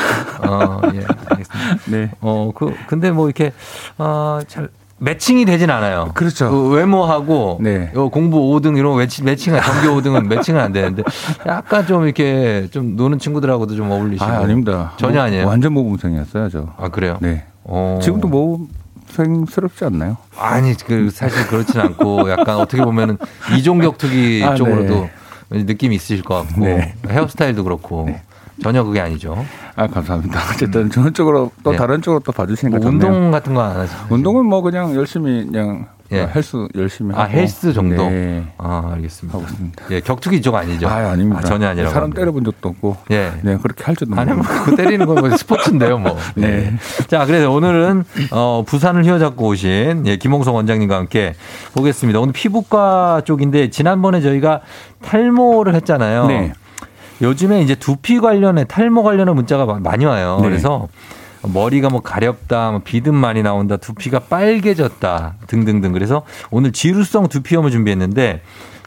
어, 예, 알겠습니다. 네. 어, 그, 근데 뭐 이렇게, 어, 잘, 매칭이 되진 않아요. 그렇죠. 그 외모하고 네. 요 공부 5등 이런 거 매칭, 매칭, 전교 5등은 매칭은 안 되는데 약간 좀 이렇게 좀 노는 친구들하고도 좀 어울리시고. 아, 아닙니다. 전혀 뭐, 아니에요. 완전 모범생이었어요, 저. 아, 그래요? 네. 어. 지금도 모범생스럽지 않나요? 아니, 그 사실 그렇진 않고 약간 어떻게 보면은 이종격 투기 아, 쪽으로도 느낌이 있으실 것 같고 네. 헤어스타일도 그렇고 전혀 그게 아니죠. 아, 감사합니다. 어쨌든 저런 쪽으로 또 네. 다른 쪽으로 또 봐주시니까 뭐 좋네요. 운동 같은 거 안 하시죠? 운동은 뭐 그냥 열심히 그냥 예. 어, 헬스 열심히 아, 하고. 헬스 정도? 네. 아, 알겠습니다. 하고 있습니다. 예, 격투기 쪽 아니죠? 아, 아닙니다. 아, 전혀 아니라고. 사람 합니다. 때려본 적도 없고. 예. 네, 그렇게 할 줄도 아니, 뭐, 모르고. 그 때리는 건 뭐 스포츠인데요, 뭐. 네. 자, 그래서 오늘은, 어, 부산을 휘어잡고 오신, 예, 김홍성 원장님과 함께 보겠습니다. 오늘 피부과 쪽인데, 지난번에 저희가 탈모를 했잖아요. 네. 요즘에 이제 두피 관련해, 탈모 관련한 문자가 마- 많이 와요. 네. 그래서 머리가 뭐 가렵다, 뭐 비듬 많이 나온다, 두피가 빨개졌다 등등등. 그래서 오늘 지루성 두피염을 준비했는데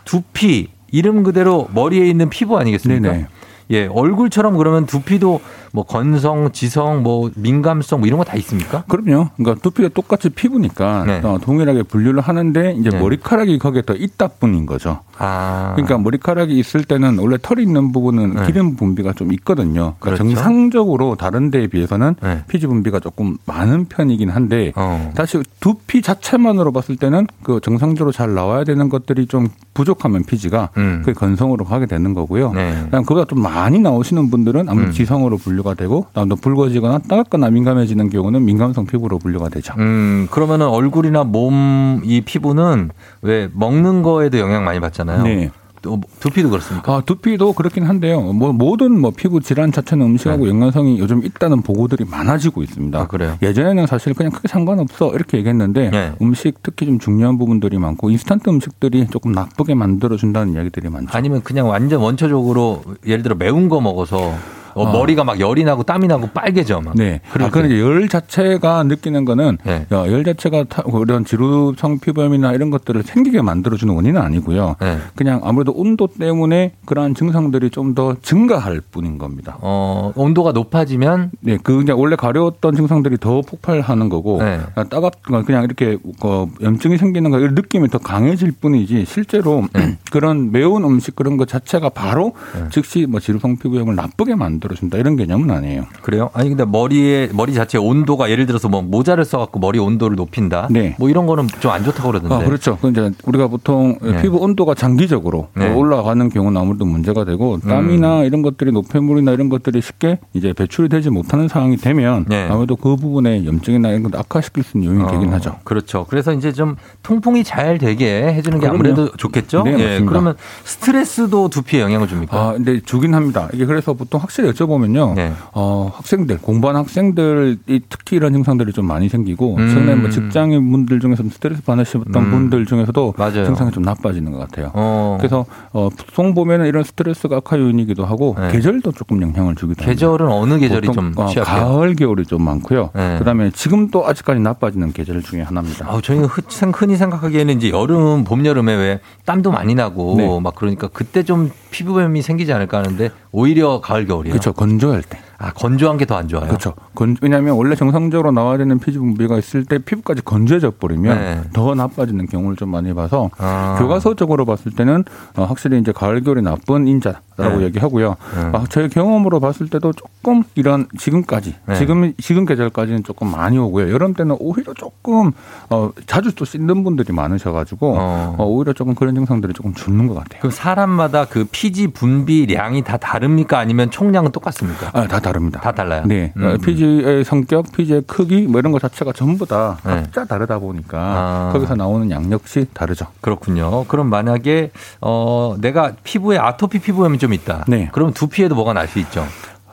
두피 이름 그대로 머리에 있는 피부 아니겠습니까? 네네. 예, 얼굴처럼 그러면 두피도 뭐 건성, 지성, 뭐 민감성 뭐 이런 거 다 있습니까? 그럼요. 그러니까 두피가 똑같이 피부니까 네. 어, 동일하게 분류를 하는데 이제 네. 머리카락이 거기에 더 있다 뿐인 거죠. 아. 그러니까 머리카락이 있을 때는 원래 털이 있는 부분은 네. 기름 분비가 좀 있거든요. 그러니까 그렇죠. 정상적으로 다른 데에 비해서는 네. 피지 분비가 조금 많은 편이긴 한데 어. 다시 두피 자체만으로 봤을 때는 그 정상적으로 잘 나와야 되는 것들이 좀 부족하면 피지가 음. 그게 건성으로 가게 되는 거고요. 네. 그다음 그보다 좀 많이 나오시는 분들은 아무래도 음. 지성으로 분류 가 되고 또 붉어지거나 따갑거나 민감해지는 경우는 민감성 피부로 분류가 되죠. 음, 그러면은 얼굴이나 몸 이 피부는 왜 먹는 거에도 영향 많이 받잖아요. 네. 또 두피도 그렇습니까? 아, 두피도 그렇긴 한데요. 뭐 모든 뭐 피부 질환 자체는 음식하고 연관성이 요즘 있다는 보고들이 많아지고 있습니다. 네. 아, 그래요? 예전에는 사실 그냥 크게 상관없어 이렇게 얘기했는데 네. 음식 특히 좀 중요한 부분들이 많고 인스턴트 음식들이 조금 나쁘게 만들어 준다는 이야기들이 많죠. 아니면 그냥 완전 원초적으로 예를 들어 매운 거 먹어서 어, 아. 머리가 막 열이 나고 땀이 나고 빨개져 막. 네. 그럴 아. 이제 열 자체가 느끼는 거는 네. 야, 열 자체가 타- 그런 지루성 피부염이나 이런 것들을 생기게 만들어주는 원인은 아니고요. 네. 그냥 아무래도 온도 때문에 그러한 증상들이 좀 더 증가할 뿐인 겁니다. 어, 온도가 높아지면 네, 그 그냥 원래 가려웠던 증상들이 더 폭발하는 거고 네. 따갑 그냥 이렇게 어, 염증이 생기는 거 이런 느낌이 더 강해질 뿐이지 실제로 네. 그런 매운 음식 그런 것 자체가 바로 즉시 뭐 지루성 피부염을 나쁘게 만들 어준다 이런 개념은 아니에요. 그래요? 아니 근데 머리에 머리 자체 온도가 예를 들어서 뭐 모자를 써갖고 머리 온도를 높인다. 네. 뭐 이런 거는 좀 안 좋다고 그러던데. 아, 그렇죠. 그 이제 우리가 보통 네. 피부 온도가 장기적으로 네. 올라가는 경우는 아무래도 문제가 되고 땀이나 이런 것들이 노폐물이나 이런 것들이 쉽게 이제 배출이 되지 못하는 상황이 되면 네. 아무래도 그 부분에 염증이나 이런 것도 악화시킬 수 있는 요인이 되긴 어, 하죠. 그렇죠. 그래서 이제 좀 통풍이 잘 되게 해주는 게 그럼요. 아무래도 좋겠죠. 네, 예. 맞습니다. 그러면 스트레스도 두피에 영향을 줍니까? 아, 근데 주긴 합니다. 이게 그래서 보통 확실히 여쭤보면요. 네. 어, 학생들, 공부하는 학생들이 특히 이런 증상들이 좀 많이 생기고, 음. 최근에 뭐 직장인 분들 중에서 스트레스 받으셨던 음. 분들 중에서도 맞아요. 증상이 좀 나빠지는 것 같아요. 어. 그래서 어, 보통 보면은 이런 스트레스가 악화 요인이기도 하고, 네. 계절도 조금 영향을 주기도 합니다. 계절은 어느 계절이 좀 어? 가을, 겨울이 좀 많고요. 네. 그 다음에 지금도 아직까지 나빠지는 계절 중에 하나입니다. 아, 저희는 흔- 흔히 생각하기에는 이제 여름, 봄, 여름에 왜 땀도 많이 나고 네. 막 그러니까 그때 좀 피부염이 생기지 않을까 하는데 오히려 가을, 겨울이요. 그렇죠. 건조할 때. 아, 건조한 게 더 안 좋아요. 그렇죠. 건- 왜냐하면 원래 정상적으로 나와야 되는 피지 분비가 있을 때 피부까지 건조해져 버리면 네. 더 나빠지는 경우를 좀 많이 봐서 아. 교과서적으로 봤을 때는 어, 확실히 이제 가을 겨울이 나쁜 인자 라고 네. 얘기하고요. 음. 아, 제 경험으로 봤을 때도 조금 이런 지금까지 네. 지금 지금 계절까지는 조금 많이 오고요. 여름 때는 오히려 조금 어, 자주 또 씻는 분들이 많으셔가지고 어, 오히려 조금 그런 증상들이 조금 줄는 것 같아요. 그 사람마다 그 피지 분비량이 다 다릅니까? 아니면 총량은 똑같습니까? 아, 다 다 릅니다. 다 달라요. 네, 음. 어, 피지의 성격, 피지의 크기 뭐 이런 것 자체가 전부 다 네. 각자 다르다 보니까 아. 거기서 나오는 양 역시 다르죠. 그렇군요. 그럼 만약에 어 내가 피부에 아토피 피부염이 좀 있다. 네. 그럼 두피에도 뭐가 날 수 있죠.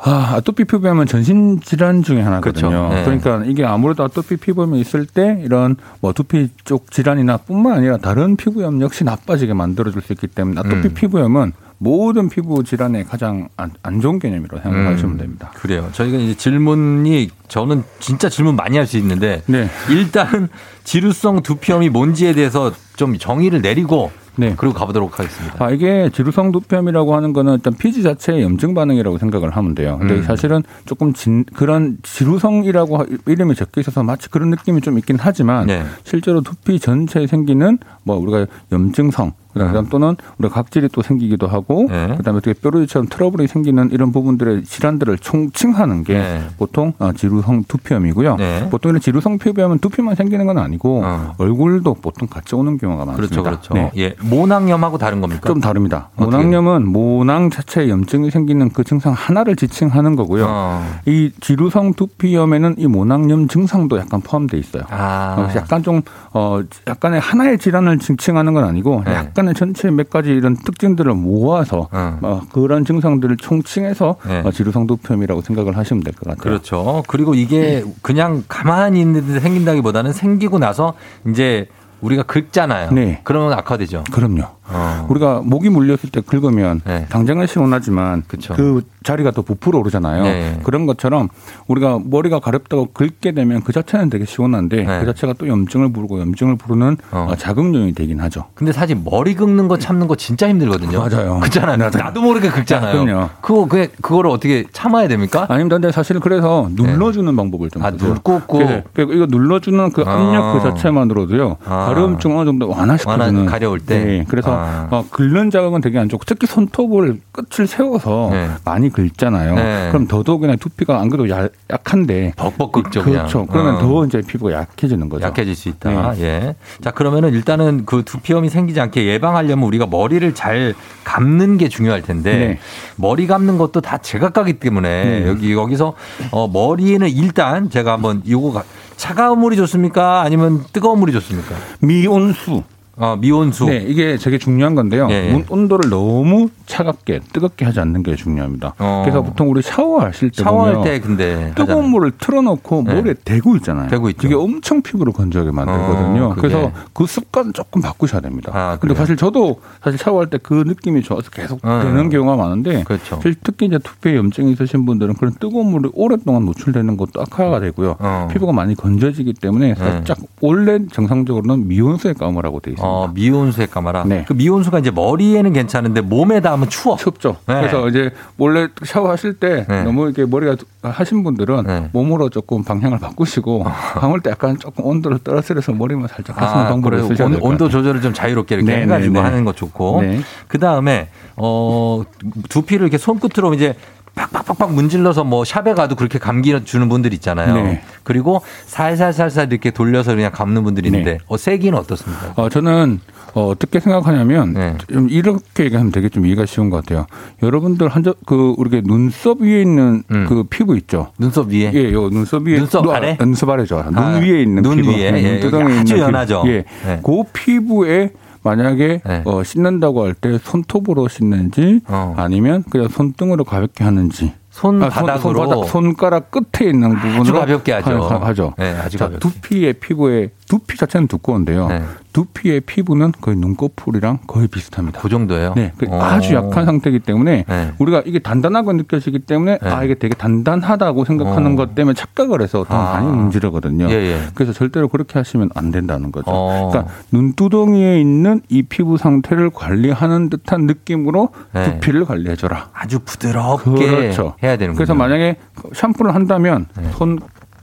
아, 아토피 피부염은 전신 질환 중에 하나거든요. 그렇죠. 네. 그러니까 이게 아무래도 아토피 피부염이 있을 때 이런 뭐 두피 쪽 질환이나 뿐만 아니라 다른 피부염 역시 나빠지게 만들어줄 수 있기 때문에 아토피 음. 피부염은 모든 피부 질환의 가장 안, 안 좋은 개념이라고 생각하시면 음, 됩니다. 그래요. 저희가 이제 질문이 저는 진짜 질문 많이 할 수 있는데 네. 일단 지루성 두피염이 뭔지에 대해서 좀 정의를 내리고 네. 그리고 가보도록 하겠습니다. 아, 이게 지루성 두피염이라고 하는 거는 일단 피지 자체의 염증 반응이라고 생각을 하면 돼요. 근데 음. 사실은 조금 진, 그런 지루성이라고 하- 이름이 적혀 있어서 마치 그런 느낌이 좀 있긴 하지만 네. 실제로 두피 전체에 생기는 뭐 우리가 염증성 그다음 또는 우리가 각질이 또 생기기도 하고 음. 네. 그다음에 어떻게 뾰루지처럼 트러블이 생기는 이런 부분들의 질환들을 총칭하는 게 네. 보통 어, 지루성 두피염이고요. 네. 보통 이런 지루성 피부염은 두피만 생기는 건 아니고 어. 얼굴도 보통 같이 오는 경우가 많습니다. 그렇죠, 그렇죠. 네. 예, 모낭염하고 다른 겁니까? 좀 다릅니다. 모낭염은 모낭 자체에 염증이 생기는 그 증상 하나를 지칭하는 거고요. 어. 이 지루성 두피염에는 이 모낭염 증상도 약간 포함되어 있어요. 아. 어, 약간 좀, 어, 약간의 하나의 질환을 지칭하는 건 아니고 네. 약간의 전체 몇 가지 이런 특징들을 모아서 어. 어, 그런 증상들을 총칭해서 네. 어, 지루성 두피염이라고 생각을 하시면 될 것 같아요. 그렇죠. 그리고 이게 그냥 가만히 있는 데 생긴다기보다는 생기고 나서 이제 우리가 긁잖아요. 네. 그러면 악화되죠. 그럼요. 어. 우리가 목이 물렸을 때 긁으면 네. 당장은 시원하지만 그쵸. 그 자리가 또 부풀어 오르잖아요. 네. 그런 것처럼 우리가 머리가 가렵다고 긁게 되면 그 자체는 되게 시원한데 네. 그 자체가 또 염증을 부르고 염증을 부르는 어. 어, 자극용이 되긴 하죠. 근데 사실 머리 긁는 거 참는 거 진짜 힘들거든요. 맞아요. 그렇잖아요. 맞아요. 나도 모르게 긁잖아요. 아, 그럼요. 그거 그 그거를 어떻게 참아야 됩니까? 아닙니다. 근데 사실 그래서 눌러주는 방법을 좀 아. 그래서 그러니까 이거 눌러주는 그 압력 아. 그 자체만으로도요. 아. 가려움증 어느 정도 완화시켜주는. 완화, 가려울 때? 네. 그래서 아. 어, 긁는 자극은 되게 안 좋고 특히 손톱을 끝을 세워서 네. 많이 긁잖아요. 네. 그럼 더더욱이나 두피가 안 그래도 약, 약한데 벅벅 긁죠. 그렇죠. 그러면 어. 더 이제 피부가 약해지는 거죠. 약해질 수 있다. 네. 예. 자, 그러면은 일단은 그 두피염이 생기지 않게 예방하려면 우리가 머리를 잘 감는 게 중요할 텐데 네. 머리 감는 것도 다 제각각이기 때문에 네. 여기 여기서 어 머리에는 일단 제가 한번 요거 가- 차가운 물이 좋습니까? 아니면 뜨거운 물이 좋습니까? 미온수. 어, 미온수. 네, 이게 되게 중요한 건데요. 예, 예. 문- 온도를 너무 차갑게 뜨겁게 하지 않는 게 중요합니다. 어. 그래서 보통 우리 샤워하실 때 샤워할 보면 때 근데 뜨거운 하잖아요. 물을 틀어놓고 네. 머리에 대고 있잖아요. 대고 있죠. 그게 엄청 피부를 건조하게 만들거든요. 어. 그래서 그 습관 조금 바꾸셔야 됩니다. 아, 근데? 사실 저도 사실 샤워할 때 그 느낌이 좋아서 계속 어. 되는 경우가 많은데 그렇죠. 사실 특히 이제 두피에 염증이 있으신 분들은 그런 뜨거운 물을 오랫동안 노출되는 것도 악화가 되고요. 어. 피부가 많이 건조해지기 때문에 살짝 원래 정상적으로는 미온수에 감으라고 돼 있습니다. 어, 미온수에 감아라. 네. 그 미온수가 이제 머리에는 괜찮은데 몸에 닿으면 추워. 춥죠. 네. 그래서 이제 원래 샤워하실 때 네. 너무 이렇게 머리가 하신 분들은 네. 몸으로 조금 방향을 바꾸시고 감을 때 약간 조금 온도를 떨어뜨려서 머리만 살짝 하시는 방법을 그래요? 쓰셔야 온- 될것 온도. 조절을 좀 자유롭게 이렇게 네, 해가지고 네, 네. 하는 거 좋고. 네. 그 다음에 어 두피를 이렇게 손끝으로 이제 팍팍팍팍 문질러서 뭐 샵에 가도 그렇게 감기 주는 분들 있잖아요. 네. 그리고 살살살살 이렇게 돌려서 그냥 감는 분들이 있는데 네. 어, 세기는 어떻습니까? 어, 저는 어, 어떻게 생각하냐면 네. 좀 이렇게 얘기하면 되게 좀 이해가 쉬운 것 같아요. 여러분들 한저 그 우리가 눈썹 위에 있는 음. 그 피부 있죠. 눈썹 위에. 예, 요 눈썹 위에 눈썹 눈- 아래? 눈썹 아래죠. 눈 아, 위에 있는 눈 피부, 위에. 네, 예, 아주 있는 연하죠. 피부. 예, 네. 그 피부에 만약에 네. 어, 씻는다고 할 때 손톱으로 씻는지 어. 아니면 그냥 손등으로 가볍게 하는지. 손바닥으로 아, 손, 손가락 끝에 있는 부분으로 가볍게 하죠. 하- 하죠. 네, 아주 자, 가볍게. 두피의 피부에 두피 자체는 두꺼운데요. 네. 두피의 피부는 거의 눈꺼풀이랑 거의 비슷합니다. 그 정도예요? 네, 그 어. 아주 약한 상태이기 때문에 네. 우리가 이게 단단하고 느껴지기 때문에 네. 아 이게 되게 단단하다고 생각하는 어. 것 때문에 착각을 해서 더 아. 많이 문지르거든요. 예, 예. 그래서 절대로 그렇게 하시면 안 된다는 거죠. 어. 그러니까 눈두덩이에 있는 이 피부 상태를 관리하는 듯한 느낌으로 네. 두피를 관리해줘라. 아주 부드럽게 그렇죠. 해야 되는 그래서 거죠. 만약에 샴푸를 한다면 네. 손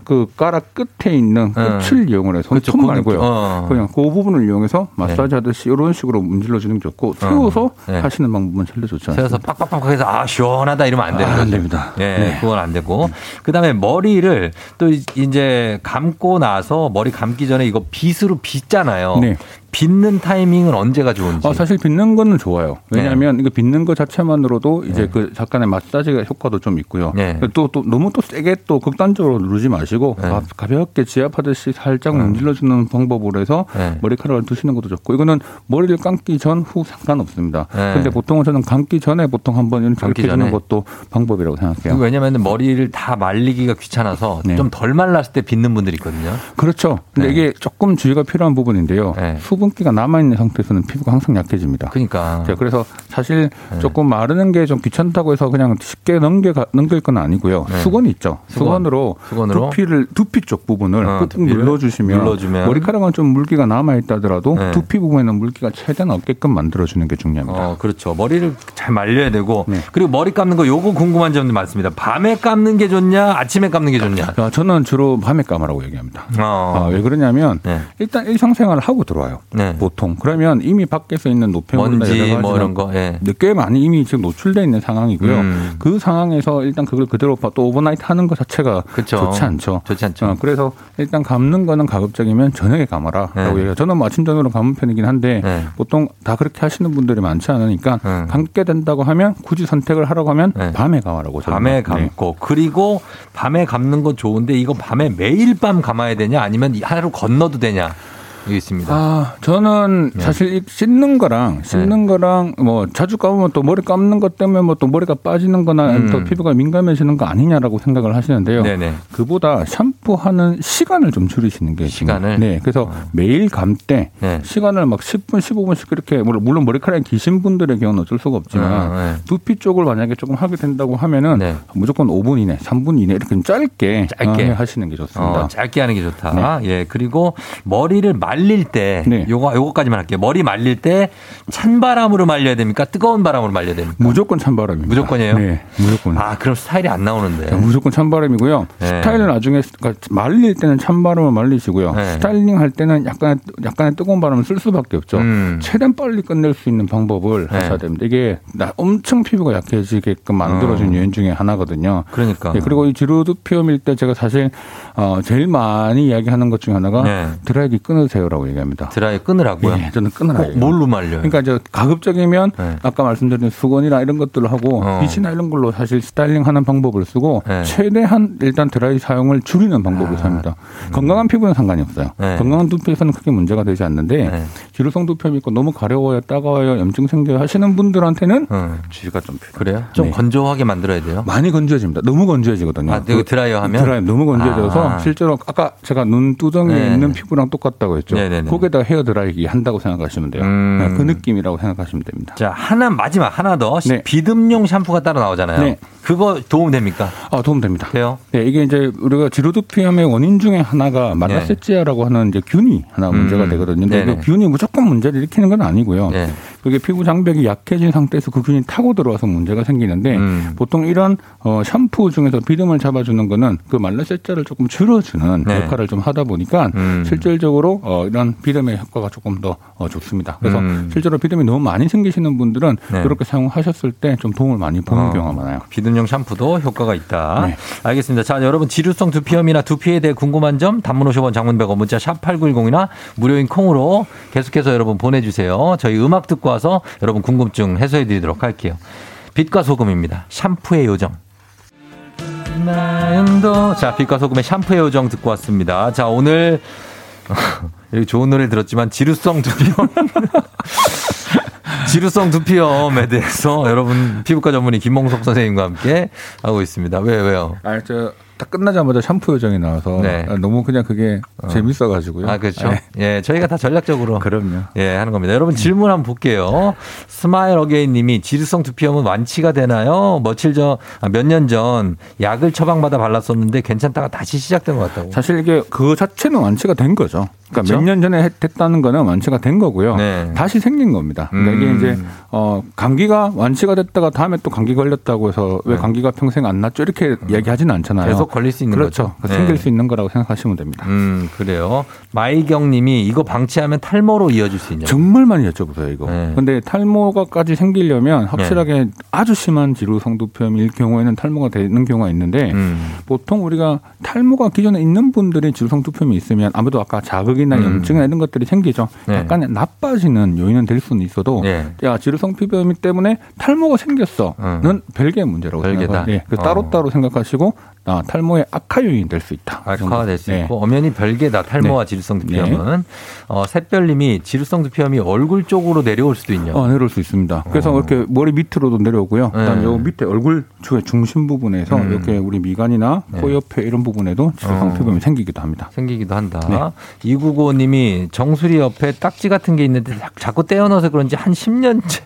그 가락 끝에 있는 끝을 이용을 해서. 손톱 거기, 말고요. 어. 그냥 그 부분을 이용해서 마사지 하듯이 이런 식으로 문질러 주는 게 좋고 세워서 네. 하시는 방법은 전혀 좋지 않습니다. 세워서 빡빡빡 해서 아 시원하다 이러면 안 되는 아, 거죠. 안 됩니다. 예, 네. 그건 안 되고 그다음에 머리를 또 이제 감고 나서 머리 감기 전에 이거 빗으로 빗잖아요. 네. 빗는 타이밍은 언제가 좋은지. 어, 사실 빗는 거는 좋아요. 왜냐하면 이거 빗는 거 자체만으로도 이제 그 잠깐의 마사지 효과도 좀 있고요. 네. 또, 또 너무 또 세게 또 극단적으로 누르지 마시고 가- 가볍게 지압하듯이 살짝 문질러주는 방법으로 해서 네. 머리카락을 두시는 것도 좋고 이거는 머리를 감기 전 후 상관없습니다. 네. 근데 보통은 저는 감기 전에 보통 한번 이렇게 감기 전에? 것도 방법이라고 생각해요. 왜냐면 머리를 다 말리기가 귀찮아서 네. 좀덜 말랐을 때 빗는 분들이 있거든요. 그렇죠. 근데 네. 이게 조금 주의가 필요한 부분인데요. 수 분기가 남아있는 상태에서는 피부가 항상 약해집니다. 그러니까. 자, 그래서 사실 네. 조금 마르는 게 좀 귀찮다고 해서 그냥 쉽게 넘겨 넘길 건 아니고요. 네. 수건이 있죠. 수건. 수건으로, 수건으로? 두피를 두피 쪽 부분을 어, 꾹꾹 두피를 눌러주시면, 눌러주면. 머리카락은 좀 물기가 남아 있다더라도 네. 두피 부분에는 물기가 최대한 없게끔 만들어주는 게 중요합니다. 어, 그렇죠. 머리를 잘 말려야 되고 네. 그리고 머리 감는 거 요거 궁금한 점도 많습니다. 밤에 감는 게 좋냐, 아침에 감는 게 좋냐. 야, 저는 주로 밤에 감으라고 얘기합니다. 어. 아, 왜 그러냐면 네. 일단 일상생활을 하고 들어와요. 네. 보통 그러면 이미 밖에서 있는 노폐물이나 여러 뭐 이런 거. 예. 꽤 많이 이미 지금 노출돼 있는 상황이고요. 음. 그 상황에서 일단 그걸 그대로 봐- 또 overnight 하는 것 자체가 그쵸. 좋지 않죠. 좋지 않죠. 어, 그래서 일단 감는 거는 가급적이면 저녁에 감아라라고 네. 얘기해요. 저는 뭐 아침 저녁으로 감은 편이긴 한데 네. 보통 다 그렇게 하시는 분들이 많지 않으니까 음. 감게 된다고 하면 굳이 선택을 하라고 하면 밤에 감아라고 저는 밤에 네. 감고 그리고 밤에 감는 건 좋은데 이거 밤에 매일 밤 감아야 되냐 아니면 하루 건너도 되냐 이게 있습니다. 아, 저는 네. 사실 이 씻는 거랑 씻는 거랑 뭐 자주 감으면 또 머리 감는 것 때문에 뭐 또 머리가 빠지는 거나 음. 또 피부가 민감해지는 거 아니냐라고 생각을 하시는데요. 네네. 그보다 샴푸하는 시간을 좀 줄이시는 게 시간을? 어. 네. 그래서 매일 감때 네. 시간을 막 10분, 15분씩 그렇게 물론 머리카락이 기신 분들의 경우는 어쩔 수가 없지만 어, 네. 두피 쪽을 만약에 조금 하게 된다고 하면은 네. 무조건 5분 이내, 3분 이내 이렇게 좀 짧게, 짧게. 어, 하시는 게 좋습니다. 어, 짧게 하는 게 좋다. 예. 그리고 머리를 말릴 때 네. 요거 요거까지만 할게요. 머리 말릴 때 찬바람으로 말려야 됩니까? 뜨거운 바람으로 말려야 됩니까? 무조건 찬바람입니다. 무조건이에요? 네, 무조건. 아, 그럼 스타일이 안 나오는데. 자, 무조건 찬바람이고요. 네. 스타일은 나중에 그러니까 말릴 때는 찬바람을 말리시고요. 네. 스타일링 할 때는 약간 약간의 뜨거운 바람을 쓸 수밖에 없죠. 음. 최대한 빨리 끝낼 수 있는 방법을 네. 하셔야 됩니다. 이게 나- 엄청 피부가 약해지게끔 만들어준 어. 요인 중에 하나거든요. 그러니까. 네, 그리고 이 지루두피염일 때 제가 사실 어, 제일 많이 이야기하는 것 중에 하나가 네. 드라이기 끊 으세요라고 얘기합니다. 드라이 끊으라고요? 네, 저는 끊으라. 꼭 뭘로 말려요? 그러니까 이제 가급적이면 네. 아까 말씀드린 수건이나 이런 것들을 하고 어. 빛이나 이런 걸로 사실 스타일링하는 방법을 쓰고 네. 최대한 일단 드라이 사용을 줄이는 방법을 삽니다. 건강한 피부는 상관이 없어요. 아. 네. 건강한 두피에서는 크게 문제가 되지 않는데 네. 지루성 두피염 있고 너무 가려워요, 따가워요, 염증 생겨요 하시는 분들한테는 어. 주의가 좀 필요해요. 그래요? 좀 네. 건조하게 만들어야 돼요. 많이 건조해집니다. 너무 건조해지거든요. 아, 드라이어 하면? 드라이 너무 건조해져서 아. 실제로 아까 제가 눈두덩이에 네. 있는 피부랑 똑같다고 했죠. 네네네. 거기다 헤어 드라이기 한다고 생각하시면 돼요. 음. 네, 그 느낌이라고 생각하시면 됩니다. 자, 하나 마지막 하나 더 네. 비듬용 샴푸가 따로 나오잖아요. 네. 그거 도움 됩니까? 아, 도움 됩니다. 돼요? 네, 이게 이제 우리가 지루두피염의 원인 중에 하나가 말라세치아라고 하는 이제 균이 하나 문제가 음. 되거든요. 근데. 그 균이 무조건 문제를 일으키는 건 아니고요. 네. 그게 피부 장벽이 약해진 상태에서 그 균이 타고 들어와서 문제가 생기는데 음. 보통 이런 어, 샴푸 중에서 비듬을 잡아주는 거는 그 말라세자를 조금 줄여주는 네. 역할을 좀 하다 보니까 음. 실질적으로 어, 이런 비듬의 효과가 조금 더 어, 좋습니다. 그래서 음. 실제로 비듬이 너무 많이 생기시는 분들은 네. 그렇게 사용하셨을 때 좀 도움을 많이 보는 어. 경우가 많아요. 비듬용 샴푸도 효과가 있다. 네. 알겠습니다. 자, 여러분 지루성 두피염이나 두피에 대해 궁금한 점 단문 50원 장문 100원 문자 샵 8910이나 무료인 콩으로 계속해서 여러분 보내주세요. 저희 음악 듣고 와서 여러분 궁금증 해소해 드리도록 할게요. 빛과 소금입니다. 샴푸의 요정. 자 빛과 소금의 샴푸의 요정 듣고 왔습니다. 자 오늘 좋은 노래 들었지만 지루성 두피염 지루성 두피염에 대해서 여러분 피부과 전문의 김몽석 선생님과 함께 하고 있습니다. 왜 왜요? 아, 저, 딱 끝나자마자 샴푸 요정이 나와서 네. 아, 너무 그냥 그게 재밌어가지고요. 아 그렇죠. 네. 예, 저희가 다 전략적으로 그럼요. 예 하는 겁니다. 여러분 질문 한번 볼게요. Smile Again님이 지루성 두피염은 완치가 되나요? 며칠 전, 아, 몇년 전 약을 처방받아 발랐었는데 괜찮다가 다시 시작된 것 같다고. 사실 이게 그 자체는 완치가 된 거죠. 그러니까? 몇 년 전에 했- 됐다는 거는 완치가 된 거고요. 네. 다시 생긴 겁니다. 그러니까 음. 이게 이제 어 감기가 완치가 됐다가 다음에 또 감기 걸렸다고 해서 왜 네. 감기가 평생 안 낫죠 이렇게 얘기하지는 않잖아요. 계속 걸릴 수 있는 그렇죠. 거죠. 생길 네. 수 있는 거라고 생각하시면 됩니다. 음, 그래요. 마이경 님이 이거 방치하면 탈모로 이어질 수 있냐고. 정말 많이 여쭤보세요, 이거. 네. 근데 탈모가까지 생기려면 확실하게 아주 심한 지루 성두표일 경우에는 탈모가 되는 경우가 있는데 음. 보통 우리가 탈모가 기존에 있는 분들이 지루 성두표이 있으면 아무래도 아까 자극이나 음. 염증이나 이런 것들이 생기죠. 네. 약간 나빠지는 요인은 될 수는 있어도 네. 야 지루성 피부염이 때문에 탈모가 생겼어는 별개의 문제라고 별개다. 생각해요. 예, 그 어. 따로따로 생각하시고 아, 탈모 의 악화 요인이 될 수 있다. 악화가 될수 네. 있고 엄연히 별개다 탈모와 네. 지루성 두피염은 어, 샛별님이 지루성 두피염이 얼굴 쪽으로 내려올 수도 있냐. 어, 내려올 수 있습니다. 그래서 이렇게 머리 밑으로도 내려오고요. 그다음에 네. 요 밑에 얼굴 중- 중심 부분에서 음. 이렇게 우리 미간이나 네. 코 옆에 이런 부분에도 지루성 어. 피부염이 생기기도 합니다. 생기기도 한다. 네. 2995님이 정수리 옆에 딱지 같은 게 있는데 자- 자꾸 떼어넣어서 그런지 한 10년째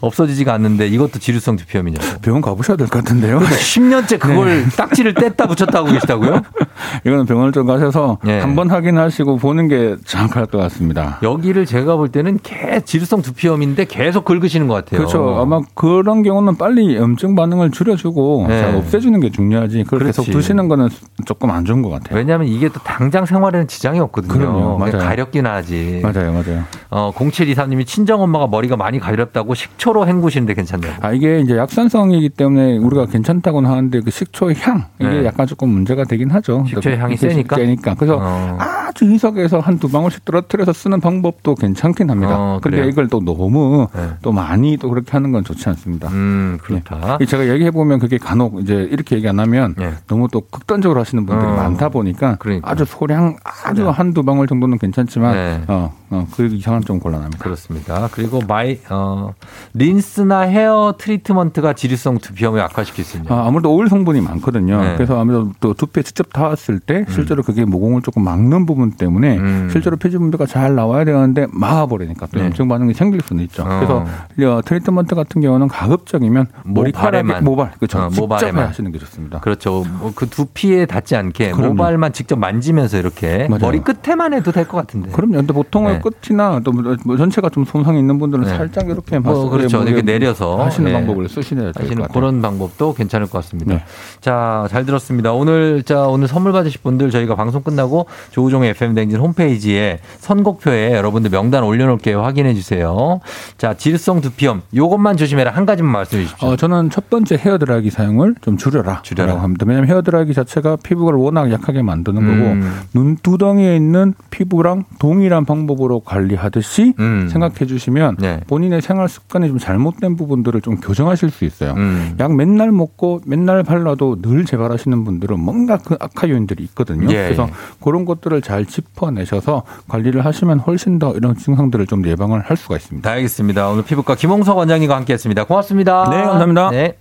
없어지지가 않는데 이것도 지루성 두피염이냐고. 병원 가보셔야 될 것 같은데요. 10년째 그걸 딱지를 뗐다 붙였다 하고 계시다고요? 이거는 병원을 좀 가셔서 네. 한번 확인하시고 보는 게 정확할 것 같습니다. 여기를 제가 볼 때는 개 지루성 두피염인데 계속 긁으시는 것 같아요. 그렇죠. 아마 그런 경우는 빨리 염증 반응을 줄여주고 네. 잘 없애주는 게 중요하지. 그걸 계속 그렇지. 두시는 거는 조금 안 좋은 것 같아요. 왜냐하면 이게 또 당장 생활에는 지장이 없거든요. 그럼요. 맞아요. 가렵기나 하지. 맞아요, 맞아요. 어, 0723님이 친정엄마가 머리가 많이 가렵다고 식초로 헹구시는데 괜찮냐고. 아, 이게 이제 약산성이기 때문에 우리가 괜찮다고는 하는데 그 식초의 향, 이게 네. 약간 조금 문제가 되긴 하죠. 식초의 향이 이게 세니까? 세니까. 그래서 어. 아 주 희석해서 한 두 방울씩 떨어뜨려서 쓰는 방법도 괜찮긴 합니다. 어, 근데? 이걸 또 너무 네. 또 많이 또 그렇게 하는 건 좋지 않습니다. 음, 그렇다. 예. 제가 얘기해 보면 그게 간혹 이제 이렇게 얘기 안 하면 네. 너무 또 극단적으로 하시는 분들이 어. 많다 보니까 그러니까. 아주 소량 아주 한두 방울 정도는 괜찮지만 네. 어, 어, 그 이상은 좀 곤란합니다. 그렇습니다. 그리고 마이, 어, 린스나 헤어 트리트먼트가 지루성 두피염을 악화시킬 수 있냐. 아, 아무래도 오일 성분이 많거든요. 네. 그래서 아무래도 또 두피에 직접 닿았을 때 실제로 그게 모공을 조금 막는 부분 때문에 음. 실제로 피지 분비가 잘 나와야 되는데 막아버리니까 또 네. 염증 반응이 생길 수는 있죠. 어. 그래서 어, 트리트먼트 같은 경우는 가급적이면 모발에만. 모발 그렇죠. 어, 모발에만. 하시는 게 좋습니다. 그렇죠. 뭐그 두피에 닿지 않게 그럼요. 모발만 직접 만지면서 이렇게 맞아요. 머리 끝에만 해도 될 것 같은데. 그럼요. 근데 보통은 네. 끝이나 또뭐 전체가 좀 손상이 있는 분들은 네. 살짝 이렇게 뭐 그렇죠. 뭐 이렇게 내려서 하시는 예. 방법을 쓰시는. 그런 방법도 괜찮을 것 같습니다. 네. 자, 잘 들었습니다. 오늘 자 오늘 선물 받으실 분들 저희가 방송 끝나고 조우종의 FM 댕진 홈페이지에 선곡표에 여러분들 명단 올려놓을게요. 확인해 주세요. 자, 질성 두피염 요것만 조심해라 한 가지만 말씀해 주십시오. 어, 저는 첫 번째 헤어드라이기 사용을 좀 줄여라. 줄여라. 합니다. 왜냐하면 헤어드라이기 자체가 피부를 워낙 약하게 만드는 거고 음. 눈두덩이에 있는 피부랑 동일한 방법으로 관리하듯이 음. 생각해 주시면 네. 본인의 생활 습관이 좀 잘못된 부분들을 좀 교정하실 수 있어요. 음. 약 맨날 먹고 맨날 발라도 늘 재발하시는 분들은 뭔가 그 악화 요인들이 있거든요. 예, 그래서 예. 그런 것들을 잘 짚어내셔서 관리를 하시면 훨씬 더 이런 증상들을 좀 예방을 할 수가 있습니다. 네, 알겠습니다. 오늘 피부과 김홍석 원장님과 함께했습니다. 고맙습니다. 네, 감사합니다. 네.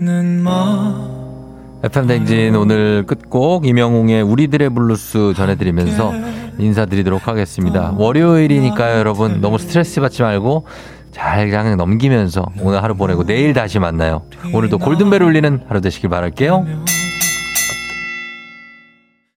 는마 FM 댕진 오늘 끝곡 임영웅의 우리들의 블루스 전해드리면서 인사드리도록 하겠습니다. 월요일이니까요, 여러분 너무 스트레스 받지 말고 잘 그냥 넘기면서 오늘 하루 보내고 내일 다시 만나요. 오늘도 골든벨 울리는 하루 되시길 바랄게요.